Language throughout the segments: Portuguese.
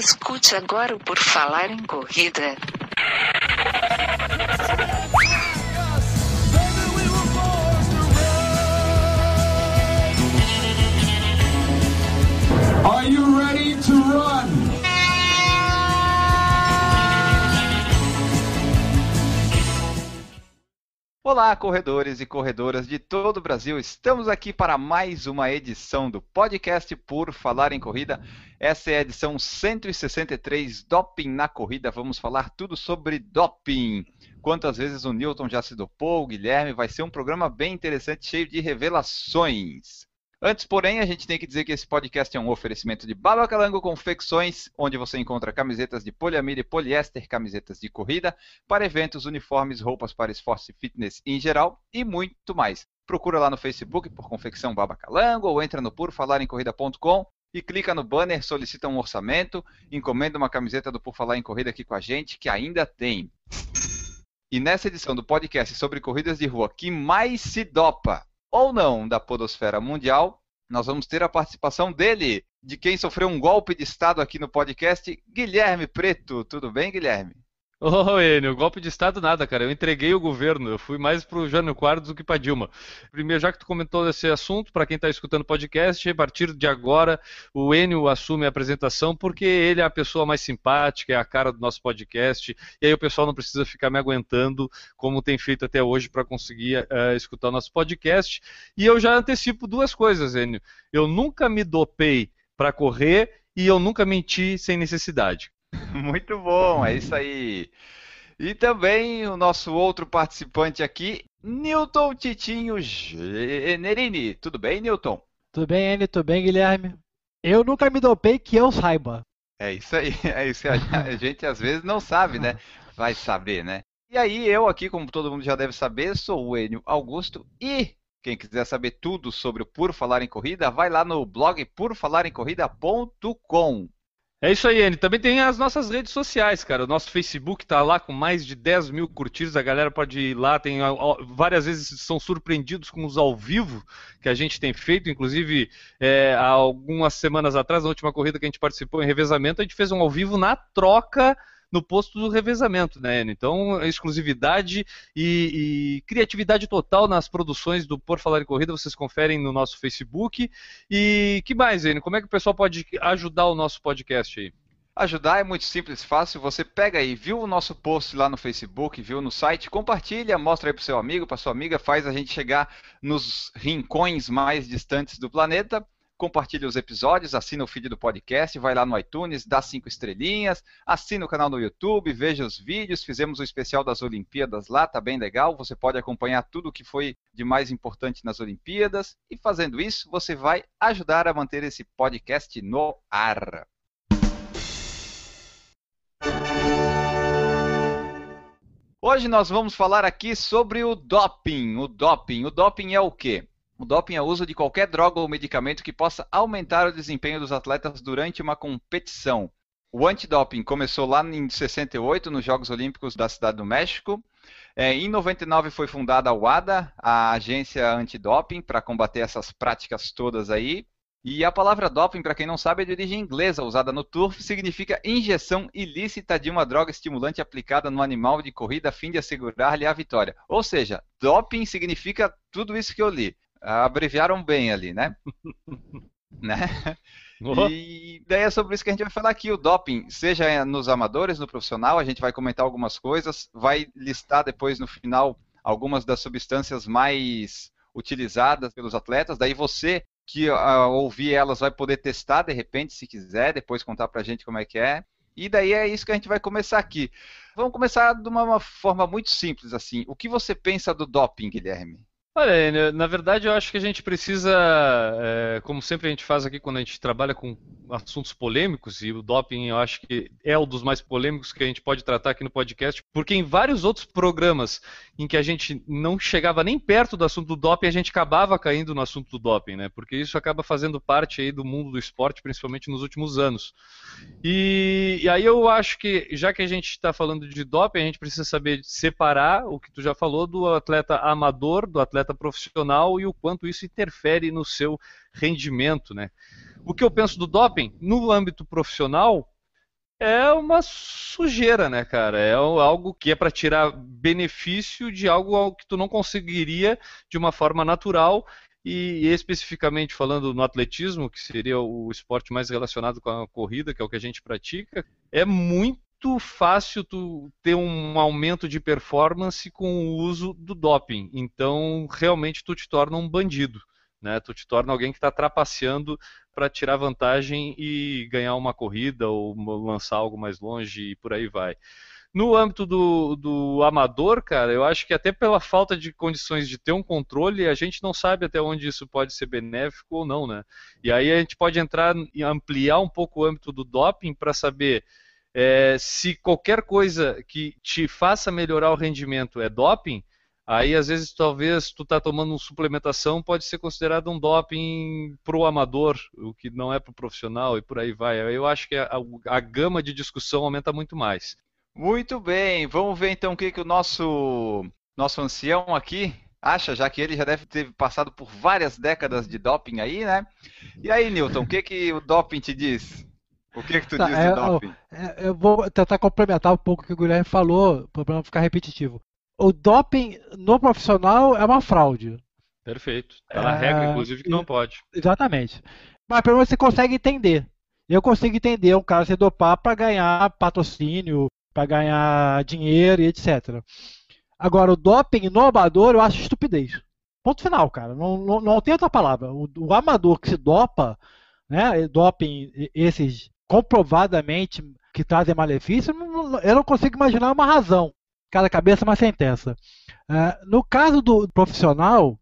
Escute agora o Por Falar em Corrida. Are you ready to run? Olá, corredores e corredoras de todo o Brasil. Estamos aqui para mais uma edição do podcast Por Falar em Corrida. Essa é a edição 163 Doping na Corrida. Vamos falar tudo sobre doping. Quantas vezes o Newton já se dopou, o Guilherme. Vai ser um programa bem interessante, cheio de revelações. Antes, porém, a gente tem que dizer que esse podcast é um oferecimento de Baba Calango Confecções, onde você encontra camisetas de poliamida e poliéster, camisetas de corrida, para eventos, uniformes, roupas para esforço e fitness em geral e muito mais. Procura lá no Facebook por Confecção Baba Calango ou entra no purfalarencorrida.com e clica no banner, solicita um orçamento, encomenda uma camiseta do Por Falar em Corrida aqui com a gente, que ainda tem. E nessa edição do podcast sobre corridas de rua que mais se dopa, ou não da podosfera mundial, nós vamos ter a participação dele, de quem sofreu um golpe de Estado aqui no podcast, Guilherme Preto. Tudo bem, Guilherme? Ô, Enio, golpe de Estado nada, cara. Eu entreguei o governo. Eu fui mais pro Jânio Quadros do que pra Dilma. Primeiro, já que tu comentou esse assunto, para quem está escutando o podcast, a partir de agora o Enio assume a apresentação porque ele é a pessoa mais simpática, é a cara do nosso podcast. E aí o pessoal não precisa ficar me aguentando como tem feito até hoje para conseguir uh, escutar o nosso podcast. E eu já antecipo duas coisas, Enio. Eu nunca me dopei para correr e eu nunca menti sem necessidade. Muito bom, é isso aí. E também o nosso outro participante aqui, Newton Titinho Generini. Tudo bem, Newton? Tudo bem, Anny? Tudo bem, Guilherme? Eu nunca me dopei que eu saiba. É isso aí, é isso aí. A gente às vezes não sabe, né? Vai saber, né? E aí, eu aqui, como todo mundo já deve saber, sou o Enio Augusto e quem quiser saber tudo sobre o Por Falar em Corrida, vai lá no blog purfalaremcorrida.com. É isso aí, Anny. Também tem as nossas redes sociais, cara. O nosso Facebook tá lá com mais de 10 mil curtidas. A galera pode ir lá. Tem várias vezes são surpreendidos com os ao vivo que a gente tem feito. Inclusive, é, há algumas semanas atrás, na última corrida que a gente participou em revezamento, a gente fez um ao vivo na troca no posto do revezamento, né, Enio? Então, exclusividade e, e, criatividade total nas produções do Por Falar em Corrida, vocês conferem no nosso Facebook. E que mais, Enio? Como é que o pessoal pode ajudar o nosso podcast aí? Ajudar é muito simples, fácil. Você pega aí, viu o nosso post lá no Facebook, viu no site, compartilha, mostra aí para seu amigo, para sua amiga, faz a gente chegar nos rincões mais distantes do planeta compartilhe os episódios, assina o feed do podcast, vai lá no iTunes, dá cinco estrelinhas, assina o canal no YouTube, veja os vídeos, fizemos o especial das Olimpíadas lá, tá bem legal, você pode acompanhar tudo o que foi de mais importante nas Olimpíadas, e fazendo isso, você vai ajudar a manter esse podcast no ar. Hoje nós vamos falar aqui sobre o doping. O doping, o doping é o quê? O doping é o uso de qualquer droga ou medicamento que possa aumentar o desempenho dos atletas durante uma competição. O antidoping começou lá em 68, nos Jogos Olímpicos da Cidade do México. É, em 99 foi fundada a WADA, a agência antidoping, para combater essas práticas todas aí. E a palavra doping, para quem não sabe, é de origem inglesa, usada no turf, significa injeção ilícita de uma droga estimulante aplicada no animal de corrida a fim de assegurar-lhe a vitória. Ou seja, doping significa tudo isso que eu li abreviaram bem ali, né? né? Oh. E daí é sobre isso que a gente vai falar aqui, o doping, seja nos amadores, no profissional, a gente vai comentar algumas coisas, vai listar depois no final algumas das substâncias mais utilizadas pelos atletas, daí você que uh, ouvir elas vai poder testar de repente, se quiser, depois contar pra gente como é que é. E daí é isso que a gente vai começar aqui. Vamos começar de uma, uma forma muito simples assim. O que você pensa do doping, Guilherme? Olha, na verdade eu acho que a gente precisa, é, como sempre a gente faz aqui quando a gente trabalha com assuntos polêmicos, e o doping eu acho que é um dos mais polêmicos que a gente pode tratar aqui no podcast, porque em vários outros programas em que a gente não chegava nem perto do assunto do doping, a gente acabava caindo no assunto do doping, né? Porque isso acaba fazendo parte aí do mundo do esporte, principalmente nos últimos anos. E, e aí eu acho que, já que a gente está falando de doping, a gente precisa saber separar o que tu já falou do atleta amador, do atleta profissional e o quanto isso interfere no seu rendimento, né? O que eu penso do doping, no âmbito profissional, é uma sujeira, né, cara? É algo que é para tirar benefício de algo que tu não conseguiria de uma forma natural e especificamente falando no atletismo, que seria o esporte mais relacionado com a corrida, que é o que a gente pratica, é muito fácil tu ter um aumento de performance com o uso do doping. Então, realmente tu te torna um bandido, né? Tu te torna alguém que está trapaceando para tirar vantagem e ganhar uma corrida ou lançar algo mais longe e por aí vai. No âmbito do, do amador, cara, eu acho que até pela falta de condições de ter um controle, a gente não sabe até onde isso pode ser benéfico ou não, né? E aí a gente pode entrar e ampliar um pouco o âmbito do doping para saber é, se qualquer coisa que te faça melhorar o rendimento é doping, aí às vezes talvez tu tá tomando uma suplementação pode ser considerado um doping pro amador, o que não é pro profissional e por aí vai. Eu acho que a, a gama de discussão aumenta muito mais. Muito bem, vamos ver então o que, que o nosso, nosso ancião aqui acha, já que ele já deve ter passado por várias décadas de doping aí, né? E aí, Newton, o que, que o doping te diz? O que, que tu tá, diz é, do doping? É, eu vou tentar complementar um pouco o que o Guilherme falou, para não ficar repetitivo. O doping no profissional é uma fraude. Perfeito. Está na é, regra, inclusive, que não pode. Exatamente. Mas pelo menos você consegue entender. Eu consigo entender um cara se dopar para ganhar patrocínio, para ganhar dinheiro e etc. Agora, o doping no amador eu acho estupidez. Ponto final, cara. Não, não, não tem outra palavra. O, o, amador que se dopa, né, doping esses comprovadamente que trazem malefício, eu não consigo imaginar uma razão. Cada cabeça é uma sentença. Uh, no caso do profissional,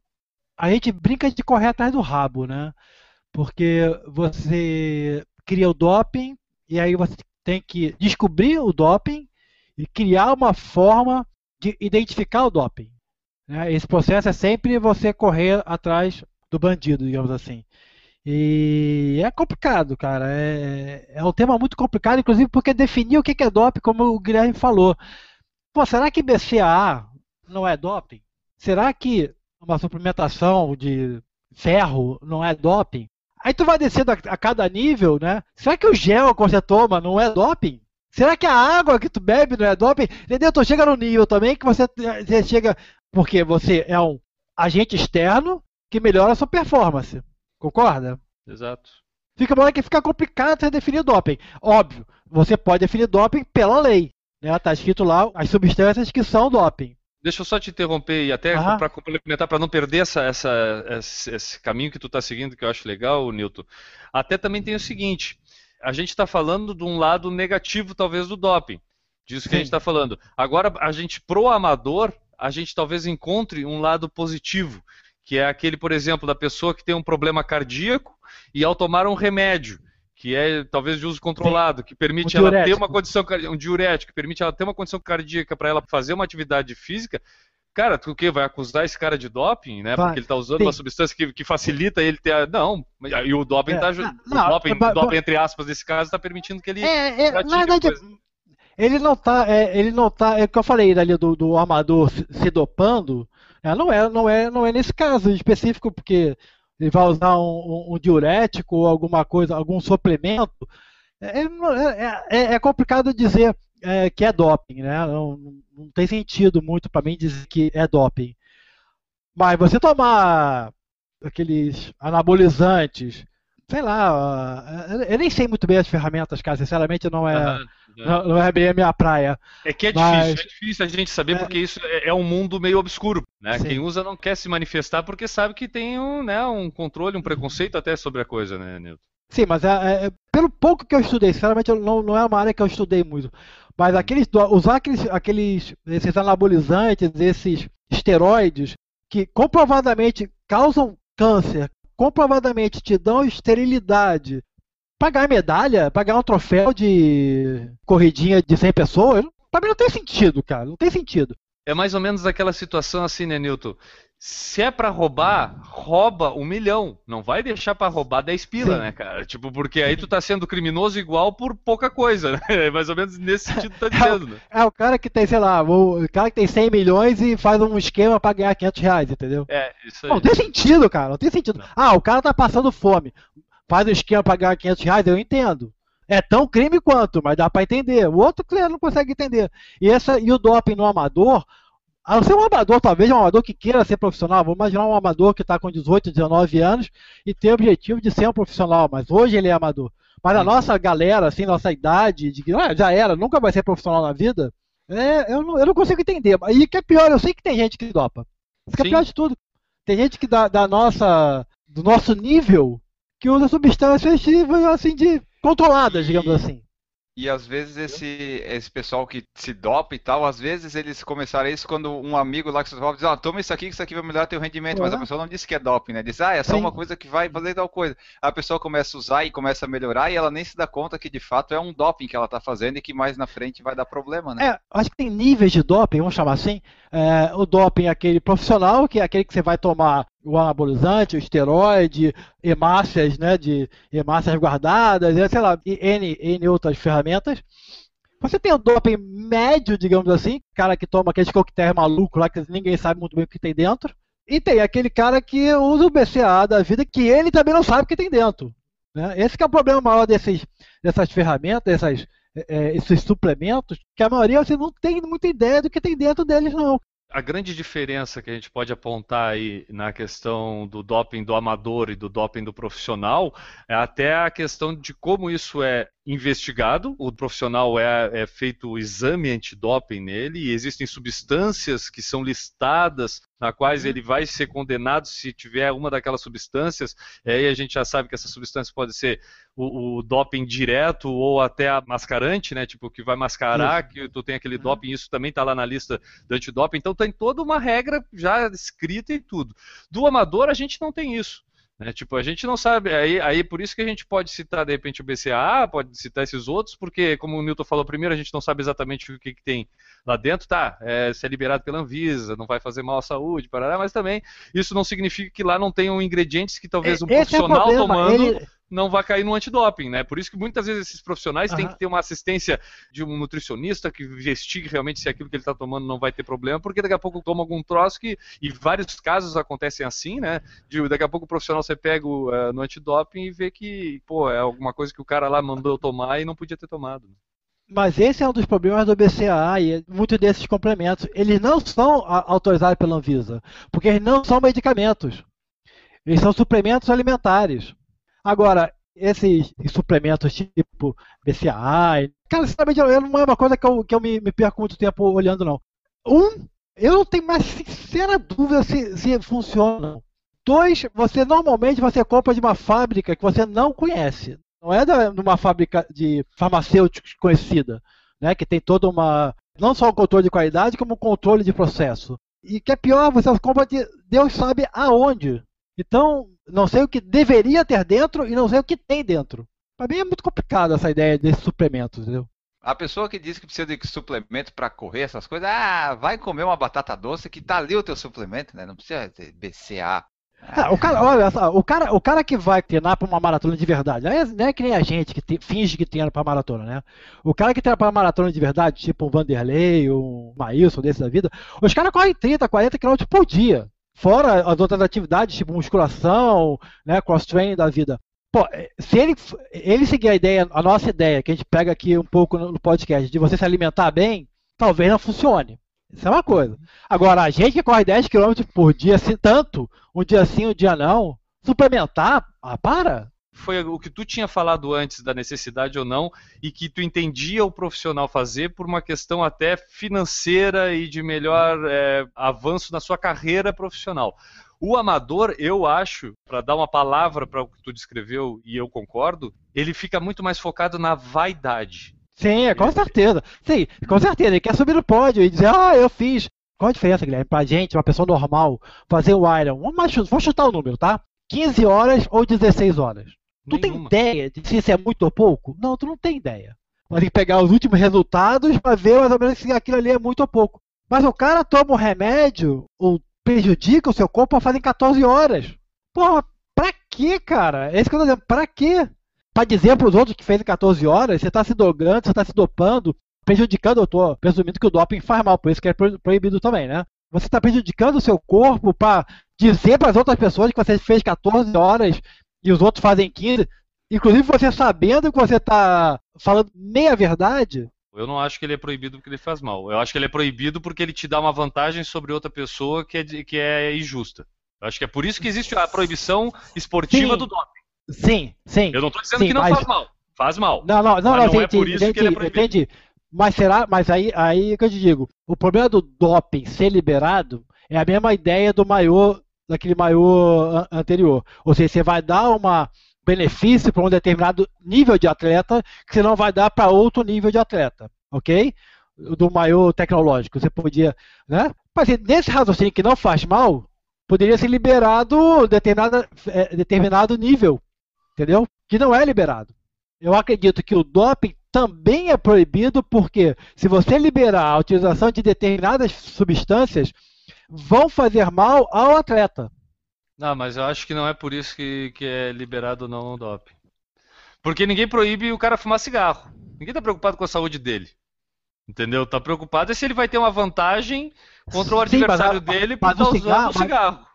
a gente brinca de correr atrás do rabo, né? Porque você cria o doping e aí você tem que descobrir o doping e criar uma forma de identificar o doping. Né? Esse processo é sempre você correr atrás do bandido, digamos assim. E é complicado, cara. É, é um tema muito complicado, inclusive porque definir o que é doping, como o Guilherme falou. Pô, será que BCAA não é doping? Será que uma suplementação de ferro não é doping? Aí tu vai descendo a, a cada nível, né? Será que o gel que você toma não é doping? Será que a água que tu bebe não é doping? Entendeu? Tu chega no nível também que você, você chega. Porque você é um agente externo que melhora a sua performance. Concorda? Exato. Fica uma hora que fica complicado você definir doping. Óbvio, você pode definir doping pela lei. Né? Tá escrito lá as substâncias que são doping. Deixa eu só te interromper e até para complementar, para não perder essa, essa, esse, esse, caminho que tu está seguindo, que eu acho legal, Nilton. Até também tem o seguinte: a gente está falando de um lado negativo, talvez, do doping. Disso que Sim. a gente está falando. Agora, a gente, pro amador, a gente talvez encontre um lado positivo, que é aquele, por exemplo, da pessoa que tem um problema cardíaco e ao tomar um remédio que é talvez de uso controlado, que permite um ela ter uma condição um diurético, que permite ela ter uma condição cardíaca para ela fazer uma atividade física. Cara, tu o que vai acusar esse cara de doping, né? Vai. Porque ele está usando Sim. uma substância que, que, facilita ele ter a... não, e o doping está é, o doping, não, doping, entre aspas nesse caso está permitindo que ele é, é, na verdade, ele não tá, é, ele não tá, é o que eu falei ali do, do amador se dopando, é, não é, não é, não é nesse caso específico porque ele vai usar um, um, um diurético ou alguma coisa, algum suplemento, é, é, é, é complicado dizer é, que é doping, né? Não, não tem sentido muito para mim dizer que é doping. Mas você tomar aqueles anabolizantes, sei lá, eu nem sei muito bem as ferramentas, cara, sinceramente não é, uhum. Não, não, é bem a minha praia. É que é mas... difícil, é difícil a gente saber é... porque isso é, é um mundo meio obscuro, né? Quem usa não quer se manifestar porque sabe que tem um, né, um controle, um preconceito até sobre a coisa, né, Nilton? Sim, mas é, é, pelo pouco que eu estudei, sinceramente não, não é uma área que eu estudei muito, mas aqueles, usar aqueles, aqueles esses anabolizantes, esses esteroides que comprovadamente causam câncer, comprovadamente te dão esterilidade, pagar medalha, pagar um troféu de corridinha de 100 pessoas, pra mim não tem sentido, cara, não tem sentido. É mais ou menos aquela situação assim, né, Newton? Se é para roubar, rouba um milhão. Não vai deixar para roubar 10 pila, Sim. né, cara? Tipo, porque aí tu tá sendo criminoso igual por pouca coisa, né? É mais ou menos nesse sentido que tá dizendo, né? É, o cara que tem, sei lá, o cara que tem 100 milhões e faz um esquema para ganhar 500 reais, entendeu? É, isso aí. Não, não tem sentido, cara, não tem sentido. Não. Ah, o cara tá passando fome, faz um esquema para ganhar 500 reais, eu entendo. É tão crime quanto, mas dá para entender. O outro cliente não consegue entender. E, essa, e o doping no amador, a ser um amador, talvez um amador que queira ser profissional, vamos imaginar um amador que está com 18, 19 anos e tem o objetivo de ser um profissional, mas hoje ele é amador. Mas a nossa galera, assim, nossa idade, de que ah, já era, nunca vai ser profissional na vida, é, eu, não, eu não consigo entender. E que é pior, eu sei que tem gente que dopa. Isso que é Sim. pior de tudo. Tem gente que da, da nossa, do nosso nível que usa substâncias assim de controladas, digamos assim. E às vezes esse, esse pessoal que se dopa e tal, às vezes eles começaram isso quando um amigo lá que se dopa diz, ah, toma isso aqui que isso aqui vai melhorar teu rendimento, mas a pessoa não disse que é doping, né? Diz, ah, é só Sim. uma coisa que vai fazer tal coisa. A pessoa começa a usar e começa a melhorar e ela nem se dá conta que de fato é um doping que ela está fazendo e que mais na frente vai dar problema, né? É, acho que tem níveis de doping, vamos chamar assim. É, o doping é aquele profissional, que é aquele que você vai tomar o anabolizante, o esteroide, hemácias, né, de hemácias guardadas, sei lá, e N, N outras ferramentas. Você tem o doping médio, digamos assim, cara que toma aqueles coquetéis malucos lá que ninguém sabe muito bem o que tem dentro. E tem aquele cara que usa o BCA da vida que ele também não sabe o que tem dentro. né? Esse é o problema maior desses, dessas ferramentas, dessas, é, esses suplementos, que a maioria você não tem muita ideia do que tem dentro deles, não. A grande diferença que a gente pode apontar aí na questão do doping do amador e do doping do profissional é até a questão de como isso é investigado. O profissional é, é feito o exame antidoping nele e existem substâncias que são listadas na quais ele vai ser condenado se tiver uma daquelas substâncias. E aí a gente já sabe que essa substância pode ser o, o doping direto ou até a mascarante, né? Tipo, que vai mascarar que tu tem aquele doping, isso também está lá na lista do antidoping. Então tem toda uma regra já escrita e tudo. Do amador a gente não tem isso. Né? Tipo, a gente não sabe, aí, aí por isso que a gente pode citar de repente o BCA, pode citar esses outros, porque como o Newton falou primeiro, a gente não sabe exatamente o que, que tem lá dentro, tá, é, se é liberado pela Anvisa, não vai fazer mal à saúde, parará, mas também isso não significa que lá não tenham ingredientes que talvez um Esse é o profissional problema. tomando Ele- não vai cair no antidoping, né? Por isso que muitas vezes esses profissionais têm Aham. que ter uma assistência de um nutricionista que investigue realmente se aquilo que ele está tomando não vai ter problema, porque daqui a pouco toma algum troço que, e vários casos acontecem assim, né? De, daqui a pouco o profissional você pega eh, no antidoping e vê que, pô, é alguma coisa que o cara lá mandou tomar e não podia ter tomado. Mas esse é um dos problemas do BCA e muitos desses complementos. Eles não são autorizados pela Anvisa, porque eles não são medicamentos. Eles são suplementos alimentares. Agora, esses suplementos tipo BCA, cara, sinceramente, não é uma coisa que eu, que eu me, me perco muito tempo olhando, não. Um, eu não tenho mais sincera dúvida se, se funcionam. Dois, você normalmente você compra de uma fábrica que você não conhece. Não é de uma fábrica de farmacêuticos conhecida, né? Que tem toda uma. Não só o controle de qualidade, como o controle de processo. E que é pior, você compra de Deus sabe aonde. Então, não sei o que deveria ter dentro e não sei o que tem dentro. Para mim é muito complicado essa ideia desses suplementos, entendeu? A pessoa que diz que precisa de suplemento para correr, essas coisas, ah, vai comer uma batata doce que tá ali o teu suplemento, né? Não precisa ter BCA. Ah, o cara, olha só, o cara, o cara que vai treinar para uma maratona de verdade, não é, não é que nem a gente que te- finge que treina para maratona, né? O cara que treina para maratona de verdade, tipo um Vanderlei, um Maílson desse da vida, os caras correm 30, 40 km por dia. Fora as outras atividades, tipo musculação, né, cross-training da vida. Pô, eh, se ele, ele seguir a ideia, a nossa ideia, que a gente pega aqui um pouco no podcast, de você se alimentar bem, talvez não funcione. Isso é uma coisa. Agora, a gente que corre 10 km por dia, assim, tanto, um dia sim, um dia não, suplementar, ah, para. Foi o que tu tinha falado antes da necessidade ou não, e que tu entendia o profissional fazer por uma questão até financeira e de melhor é, avanço na sua carreira profissional. O amador, eu acho, para dar uma palavra para o que tu descreveu, e eu concordo, ele fica muito mais focado na vaidade. Sim, é, com certeza. Sim, com certeza. Ele quer subir no pódio e dizer, ah, eu fiz. Qual a diferença, Guilherme, pra gente, uma pessoa normal, fazer o Iron? Vamos, mais chu- vamos chutar o número, tá? 15 horas ou 16 horas. Tu tem ideia de se isso é muito ou pouco? Não, tu não tem ideia. Mas tem que pegar os últimos resultados para ver mais ou menos se aquilo ali é muito ou pouco. Mas o cara toma um remédio ou prejudica o seu corpo a fazer 14 horas. Porra, pra quê, cara? É isso que eu tô dizendo. Pra quê? Pra dizer pros outros que fez em 14 horas, você tá se drogando, você tá se dopando, prejudicando, eu tô presumindo que o doping faz mal, por isso que é pro- proibido também, né? Você está prejudicando o seu corpo para dizer para as outras pessoas que você fez 14 horas e os outros fazem 15. inclusive você sabendo que você está falando meia verdade, Eu não acho que ele é proibido porque ele faz mal. Eu acho que ele é proibido porque ele te dá uma vantagem sobre outra pessoa que é, que é injusta. Eu acho que é por isso que existe a proibição esportiva Sim. do doping. sim, sim. Eu não estou dizendo Sim, que não mas- faz mal. Faz mal. Não, não, não, Mas não, não é por isso que ele é proibido. entendi. Mas será, mas aí, aí que eu te digo, o problema do doping ser liberado é a mesma ideia do maior, daquele an- anterior. Ou seja, você vai dar uma benefício para um determinado nível de atleta que você não vai dar para outro nível de atleta, ok? Do maior tecnológico, você podia, né? Mas nesse raciocínio que não faz mal, poderia ser liberado determinada, eh, determinado nível, entendeu? Que não é liberado. Eu acredito que o doping também é proibido porque se você liberar a utilização de determinadas substâncias, vão fazer mal ao atleta. Não, mas eu acho que não é por isso que, que é liberado ou não o doping. Porque ninguém proíbe o cara fumar cigarro. Ninguém tá preocupado com a saúde dele. Entendeu? Tá preocupado é se ele vai ter uma vantagem contra o Sim, mas adversário a- dele por mas estar o usando cigarro- o cigarro.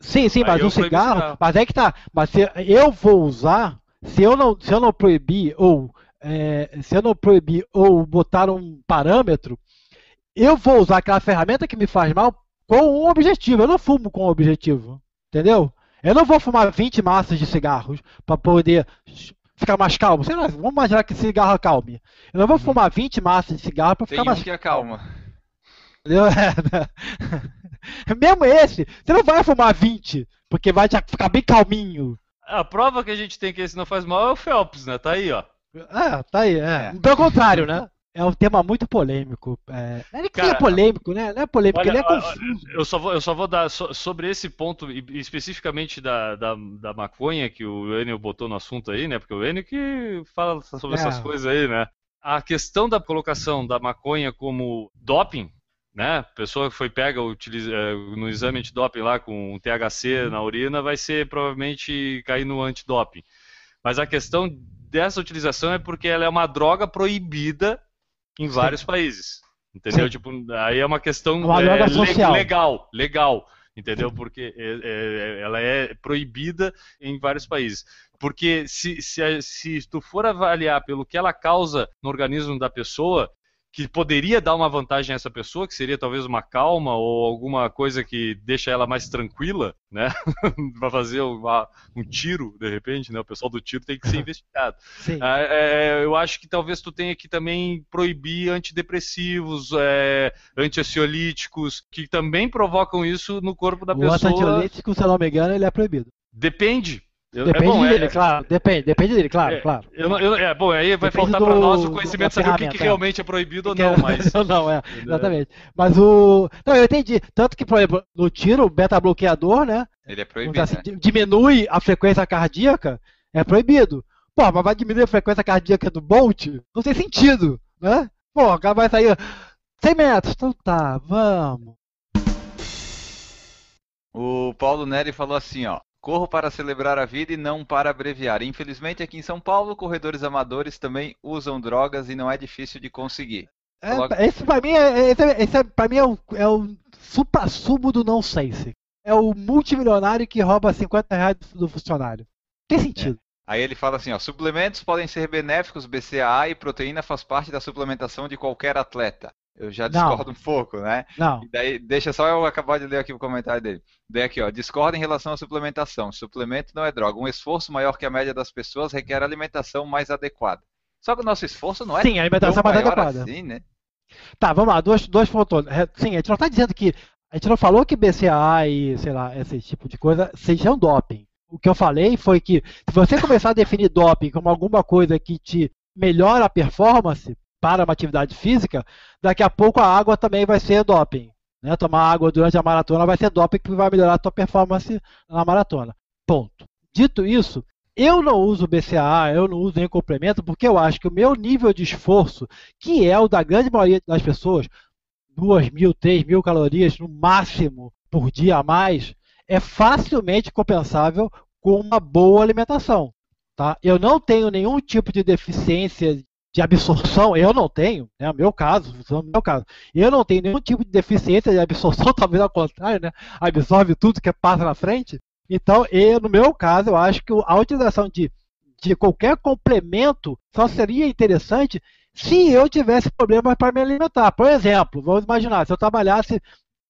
Sim, sim, Aí mas o cigarro, cigarro. mas é que tá. Mas se eu vou usar, se eu não, se eu não proibir ou é, se eu não proibir ou botar um parâmetro, eu vou usar aquela ferramenta que me faz mal com um objetivo. Eu não fumo com um objetivo, entendeu? Eu não vou fumar 20 maços de cigarros para poder ficar mais calmo. Sei lá, vamos imaginar que cigarro acalme. Eu não vou fumar 20 maços de cigarro para Tem ficar um mais que acalma. Entendeu? Mesmo esse, você não vai fumar 20, porque vai ficar bem calminho. A prova que a gente tem que esse não faz mal é o Phelps, né? Tá aí, ó. Ah, tá aí, é. É. Pelo contrário, né? É um tema muito polêmico. É, não é que Cara, seja polêmico, né? Não é polêmico, olha, ele é confuso. Eu só vou, eu só vou dar so- sobre esse ponto, especificamente da, da, da maconha que o Enio botou no assunto aí, né? Porque o Enio que fala sobre É. essas coisas aí, né? A questão da colocação da maconha como doping, né? A pessoa que foi pega utiliza, eh, no exame antidoping lá com THC na urina vai ser provavelmente cair no antidoping. Mas a questão dessa utilização é porque ela é uma droga proibida em Sim. vários países. Entendeu? Sim. Tipo, aí é uma questão é, le- social. legal, legal, entendeu? Porque é- é- ela é proibida em vários países. Porque se, se, se tu for avaliar pelo que ela causa no organismo da pessoa, que poderia dar uma vantagem a essa pessoa, que seria talvez uma calma ou alguma coisa que deixa ela mais tranquila, né? Para fazer uma- um tiro, de repente, né? O pessoal do tiro tem que ser investigado. Sim. Ah, é, eu acho que talvez tu tenha que também proibir antidepressivos, é, que também provocam isso no corpo da o pessoa. antiantiolítico, se eu não me engano, ele é proibido. Depende. Eu- Depende é bom, dele, é- claro. Depende, depende dele, claro, é, claro. eu não- eu- é, bom, aí vai Depende faltar do- para nós o conhecimento de saber o que, que é. realmente é proibido ou Que não, é- mas. não, é, exatamente. Mas o. Não, eu entendi. Tanto que, por exemplo, no tiro, o beta-bloqueador, né? Ele é proibido. assim, né? di- diminui a frequência cardíaca, é proibido. Pô, mas vai diminuir a frequência cardíaca do Bolt? Não tem sentido, né? Pô, o cara vai sair 100 metros. Então tá, vamos. O Paulo Neri falou assim, ó. Corro para celebrar a vida e não para abreviar. Infelizmente, aqui em São Paulo, corredores amadores também usam drogas e não é difícil de conseguir. É, esse pra mim, é, esse, é- esse é, mim é o, é o supra-sumo do nonsense. É o multimilionário que rouba 50 reais do funcionário. Tem sentido. Aí ele fala assim, ó, suplementos podem ser benéficos, BCAA e proteína faz parte da suplementação de qualquer atleta. Eu já Não. discordo um pouco, né? Não. E daí, deixa só eu acabar de ler aqui o comentário dele. Daí aqui, ó, discorda em relação à suplementação. Suplemento não é droga. Um esforço maior que a média das pessoas requer alimentação mais adequada. Só que o nosso esforço não é Sim, a alimentação tão mais adequada. assim, né? Tá, vamos lá, dois, dois pontos. É, Sim, a gente não está dizendo que. A gente não falou que BCA e, sei lá, esse tipo de coisa sejam doping. O que eu falei foi que se você começar a definir doping como alguma coisa que te melhora a performance para uma atividade física, daqui a pouco a água também vai ser doping. Né? Tomar água durante a maratona vai ser doping que vai melhorar a tua performance na maratona. Ponto. Dito isso, eu não uso BCA, eu não uso nenhum complemento, porque eu acho que o meu nível de esforço, que é o da grande maioria das pessoas, 2 mil, 3 mil calorias no máximo por dia a mais, é facilmente compensável com uma boa alimentação. Tá? Eu não tenho nenhum tipo de deficiência de absorção, eu não tenho, né? no meu caso, meu caso, eu não tenho nenhum tipo de deficiência de absorção, talvez ao contrário, né? absorve tudo que passa na frente. Então, eu, no meu caso, eu acho que a utilização de de qualquer complemento só seria interessante se eu tivesse problemas para me alimentar. Por exemplo, vamos imaginar, se eu trabalhasse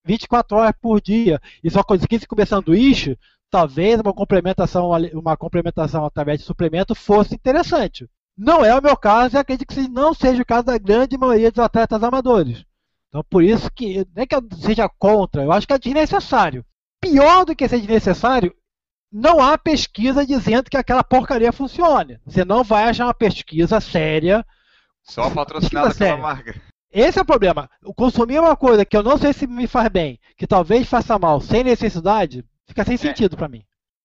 24 horas por dia e só conseguisse comer sanduíche, talvez uma complementação, uma complementação através de suplemento fosse interessante. Não é o meu caso e acredito que não seja o caso da grande maioria dos atletas amadores. Então, por isso que, nem que eu seja contra, eu acho que é desnecessário. Pior do que ser desnecessário, não há pesquisa dizendo que aquela porcaria funcione. Você não vai achar uma pesquisa séria. Só patrocinada pela marca. Esse é o problema. Consumir uma coisa que eu não sei se me faz bem, que talvez faça mal, sem necessidade, fica sem é. sentido para mim.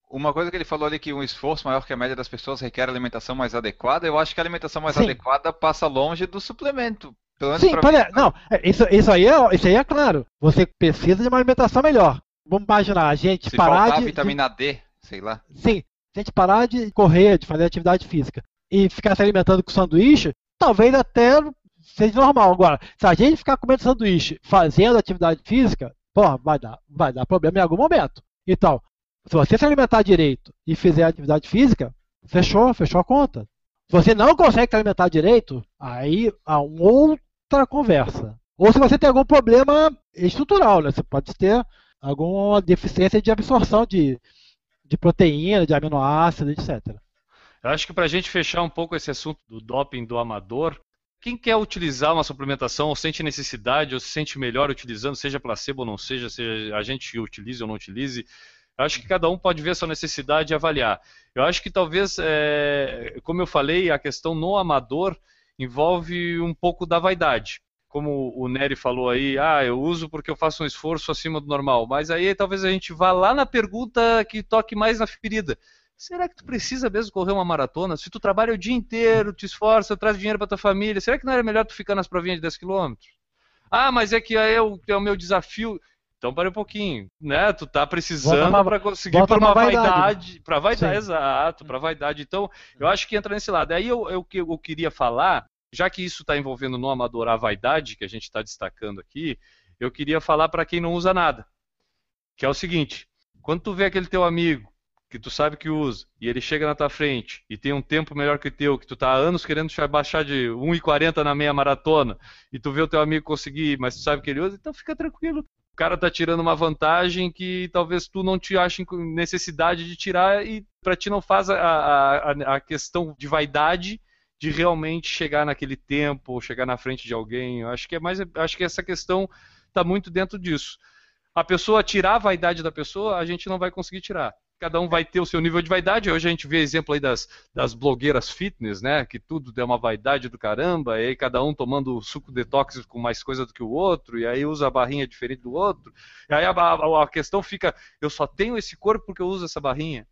Uma coisa que ele falou ali que um esforço maior que a média das pessoas requer alimentação mais adequada, eu acho que a alimentação mais Sim. adequada passa longe do suplemento. Sim, mim, não, é, isso, isso, aí é, isso aí é claro. Você precisa de uma alimentação melhor. Vamos imaginar, a gente Se parar de. vitamina D, sei lá. Sim, a gente parar de correr, de fazer atividade física e ficar se alimentando com sanduíche, talvez até seja normal. Agora, se a gente ficar comendo sanduíche fazendo atividade física, porra, vai dar, vai dar problema em algum momento. Então, se você se alimentar direito e fizer atividade física, fechou, fechou a conta. Se você não consegue se alimentar direito, aí há outra conversa. Ou se você tem algum problema estrutural, né? Você pode ter alguma deficiência de absorção de, de proteína, de aminoácidos, etc. Eu acho que para a gente fechar um pouco esse assunto do doping do amador, quem quer utilizar uma suplementação ou sente necessidade ou se sente melhor utilizando, seja placebo ou não seja, seja a gente utilize ou não utilize, eu acho que cada um pode ver a sua necessidade e avaliar. Eu acho que talvez, é, como eu falei, a questão no amador envolve um pouco da vaidade. Como o Nery falou aí, ah, eu uso porque eu faço um esforço acima do normal. Mas aí talvez a gente vá lá na pergunta que toque mais na ferida. Será que tu precisa mesmo correr uma maratona? Se tu trabalha o dia inteiro, te esforça, traz dinheiro para tua família, será que não era melhor tu ficar nas provinhas de 10 km? Ah, mas é que é o, é o meu desafio. Então para um pouquinho, né? Tu tá precisando para conseguir por uma vaidade, para vaidade, Sim. exato, para vaidade. Então, eu acho que entra nesse lado. Aí eu, eu, eu queria falar, já que isso está envolvendo no amador a vaidade que a gente está destacando aqui, eu queria falar para quem não usa nada, que é o seguinte: quando tu vê aquele teu amigo que tu sabe que usa, e ele chega na tua frente e tem um tempo melhor que o teu, que tu tá há anos querendo baixar de 1,40 na meia maratona, e tu vê o teu amigo conseguir, mas tu sabe que ele usa, então fica tranquilo cara tá tirando uma vantagem que talvez tu não te ache necessidade de tirar e para ti não faz a, a, a, questão de vaidade de realmente chegar naquele tempo, chegar na frente de alguém. Eu acho que é mais, acho que essa questão está muito dentro disso. A pessoa tirar a vaidade da pessoa, a gente não vai conseguir tirar cada um vai ter o seu nível de vaidade. Hoje a gente vê exemplo aí das, das blogueiras fitness, né? Que tudo é uma vaidade do caramba, e aí cada um tomando suco detox com mais coisa do que o outro, e aí usa a barrinha diferente do outro. E aí a, a, a questão fica, eu só tenho esse corpo porque eu uso essa barrinha.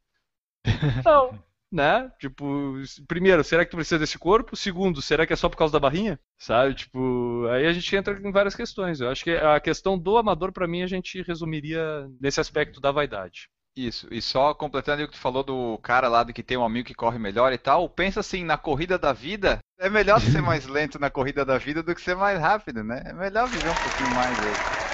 Não. né? Tipo, primeiro, será que tu precisa desse corpo? Segundo, será que é só por causa da barrinha? Sabe? Tipo, aí a gente entra em várias questões. Eu acho que a questão do amador, para mim, a gente resumiria nesse aspecto da vaidade. Isso, e só completando o que tu falou do cara lá do que tem um amigo que corre melhor e tal, pensa assim, na corrida da vida, é melhor ser mais lento na corrida da vida do que ser mais rápido, né? É melhor viver um pouquinho mais aí.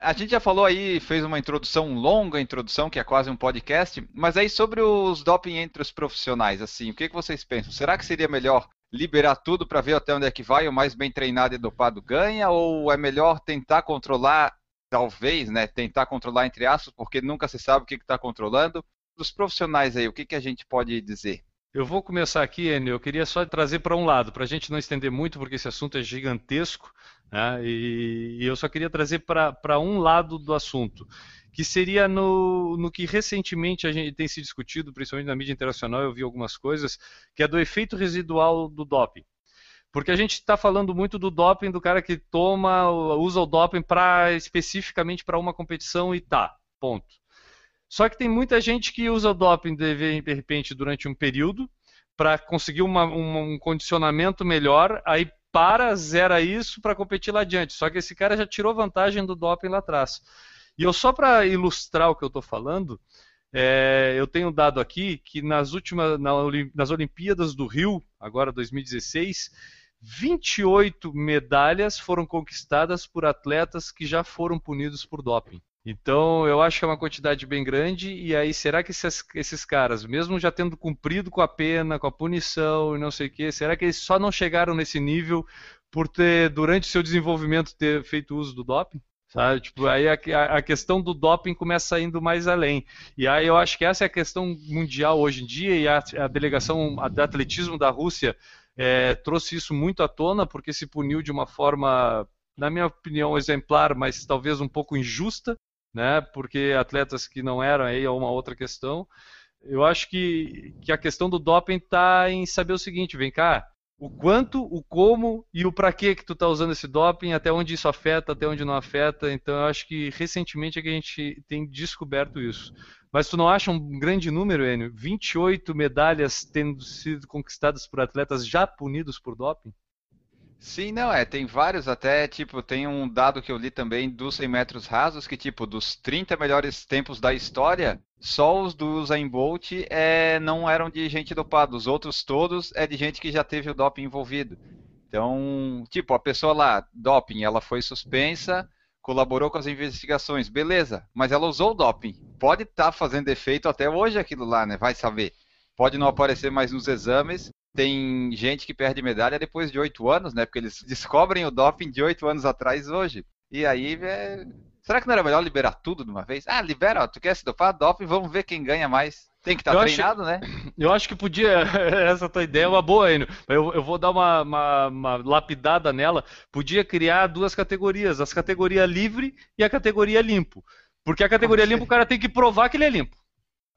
A gente já falou aí, fez uma introdução longa, introdução, que é quase um podcast, mas aí sobre os doping entre os profissionais, assim, o que, que vocês pensam? Será que seria melhor liberar tudo para ver até onde é que vai, o mais bem treinado e dopado ganha, ou é melhor tentar controlar, talvez, né, tentar controlar entre aspas, porque nunca se sabe o que está controlando. Dos profissionais aí, o que, que a gente pode dizer? Eu vou começar aqui, Enio. Eu queria só trazer para um lado, para a gente não estender muito, porque esse assunto é gigantesco, né? e, e eu só queria trazer para um lado do assunto que seria no, no que recentemente a gente tem se discutido, principalmente na mídia internacional, eu vi algumas coisas, que é do efeito residual do doping. Porque a gente está falando muito do doping do cara que toma, usa o doping para especificamente para uma competição e tá, ponto. Só que tem muita gente que usa o doping de repente durante um período para conseguir uma, um, um condicionamento melhor, aí para, zera isso para competir lá adiante. Só que esse cara já tirou vantagem do doping lá atrás. E eu só para ilustrar o que eu estou falando, é, eu tenho dado aqui que nas últimas na, nas Olimpíadas do Rio, agora 2016, 28 medalhas foram conquistadas por atletas que já foram punidos por doping. Então, eu acho que é uma quantidade bem grande, e aí será que esses, esses caras, mesmo já tendo cumprido com a pena, com a punição e não sei o quê, será que eles só não chegaram nesse nível por ter, durante seu desenvolvimento, ter feito uso do doping? Sabe? Tipo, aí a, a, questão do doping começa indo mais além. E aí eu acho que essa é a questão mundial hoje em dia, e a, a delegação de atletismo da Rússia é, trouxe isso muito à tona, porque se puniu de uma forma, na minha opinião, exemplar, mas talvez um pouco injusta, né? Porque atletas que não eram aí é uma outra questão. Eu acho que, que a questão do doping está em saber o seguinte, vem cá, o quanto, o como e o para que que tu está usando esse doping, até onde isso afeta, até onde não afeta. Então eu acho que recentemente é que a gente tem descoberto isso. Mas tu não acha um grande número, Enio? 28 medalhas tendo sido conquistadas por atletas já punidos por doping? Sim, não, é, tem vários até, tipo, tem um dado que eu li também dos 100 metros rasos, que tipo, dos 30 melhores tempos da história, só os do Usain Bolt é, não eram de gente dopada, os outros todos é de gente que já teve o doping envolvido. Então, tipo, a pessoa lá, doping, ela foi suspensa, colaborou com as investigações, beleza, mas ela usou o doping. Pode estar tá fazendo efeito até hoje aquilo lá, né? Vai saber. Pode não aparecer mais nos exames, tem gente que perde medalha depois de oito anos, né? Porque eles descobrem o doping de oito anos atrás hoje. E aí, é... será que não era melhor liberar tudo de uma vez? Ah, libera, ó, tu quer se dopar? Doping, vamos ver quem ganha mais. Tem que estar tá treinado, acho, né? Eu acho que podia. Essa tua ideia é uma boa, Enio. Eu, eu vou dar uma, uma, uma, lapidada nela. Podia criar duas categorias: as categoria livre e a categoria limpo. Porque a categoria limpo o cara tem que provar que ele é limpo.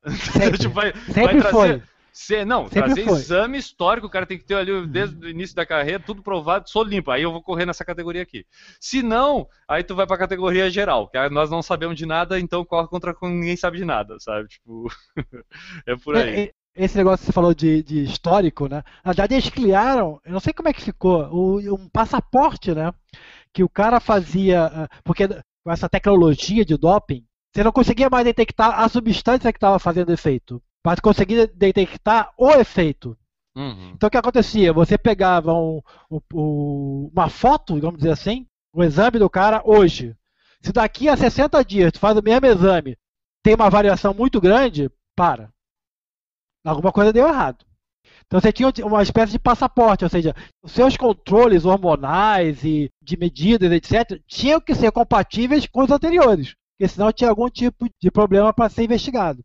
Sempre, tipo, vai, sempre vai trazer, foi. Se, não, Sempre trazer foi. exame histórico, o cara tem que ter ali desde o início da carreira, tudo provado, sou limpo. Aí eu vou correr nessa categoria aqui. Se não, aí tu vai pra categoria geral, que nós não sabemos de nada, então corre contra ninguém sabe de nada, sabe? Tipo, é por aí. Esse negócio que você falou de, de, histórico, né? Na verdade, eles criaram, eu não sei como é que ficou, o, um passaporte, né? Que o cara fazia. Ah, porque com essa tecnologia de doping, você não conseguia mais detectar a substância que estava fazendo efeito para conseguir detectar o efeito. Uhum. Então o que acontecia? Você pegava um, um, uma foto, vamos dizer assim, o um exame do cara hoje. Se daqui a 60 dias tu faz o mesmo exame, tem uma variação muito grande, para. Alguma coisa deu errado. Então você tinha uma espécie de passaporte, ou seja, os seus controles hormonais e de medidas, etc., tinham que ser compatíveis com os anteriores, porque senão tinha algum tipo de problema para ser investigado.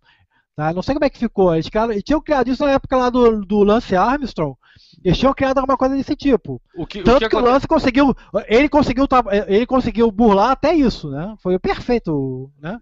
Tá? Não sei como é que ficou. Eles, criaram, eles tinham criado isso na época lá do, do Lance Armstrong. Eles tinham criado alguma coisa desse tipo. O que, Tanto o que, que o Lance conseguiu. Ele conseguiu, ele conseguiu burlar até isso, né? Foi perfeito, né?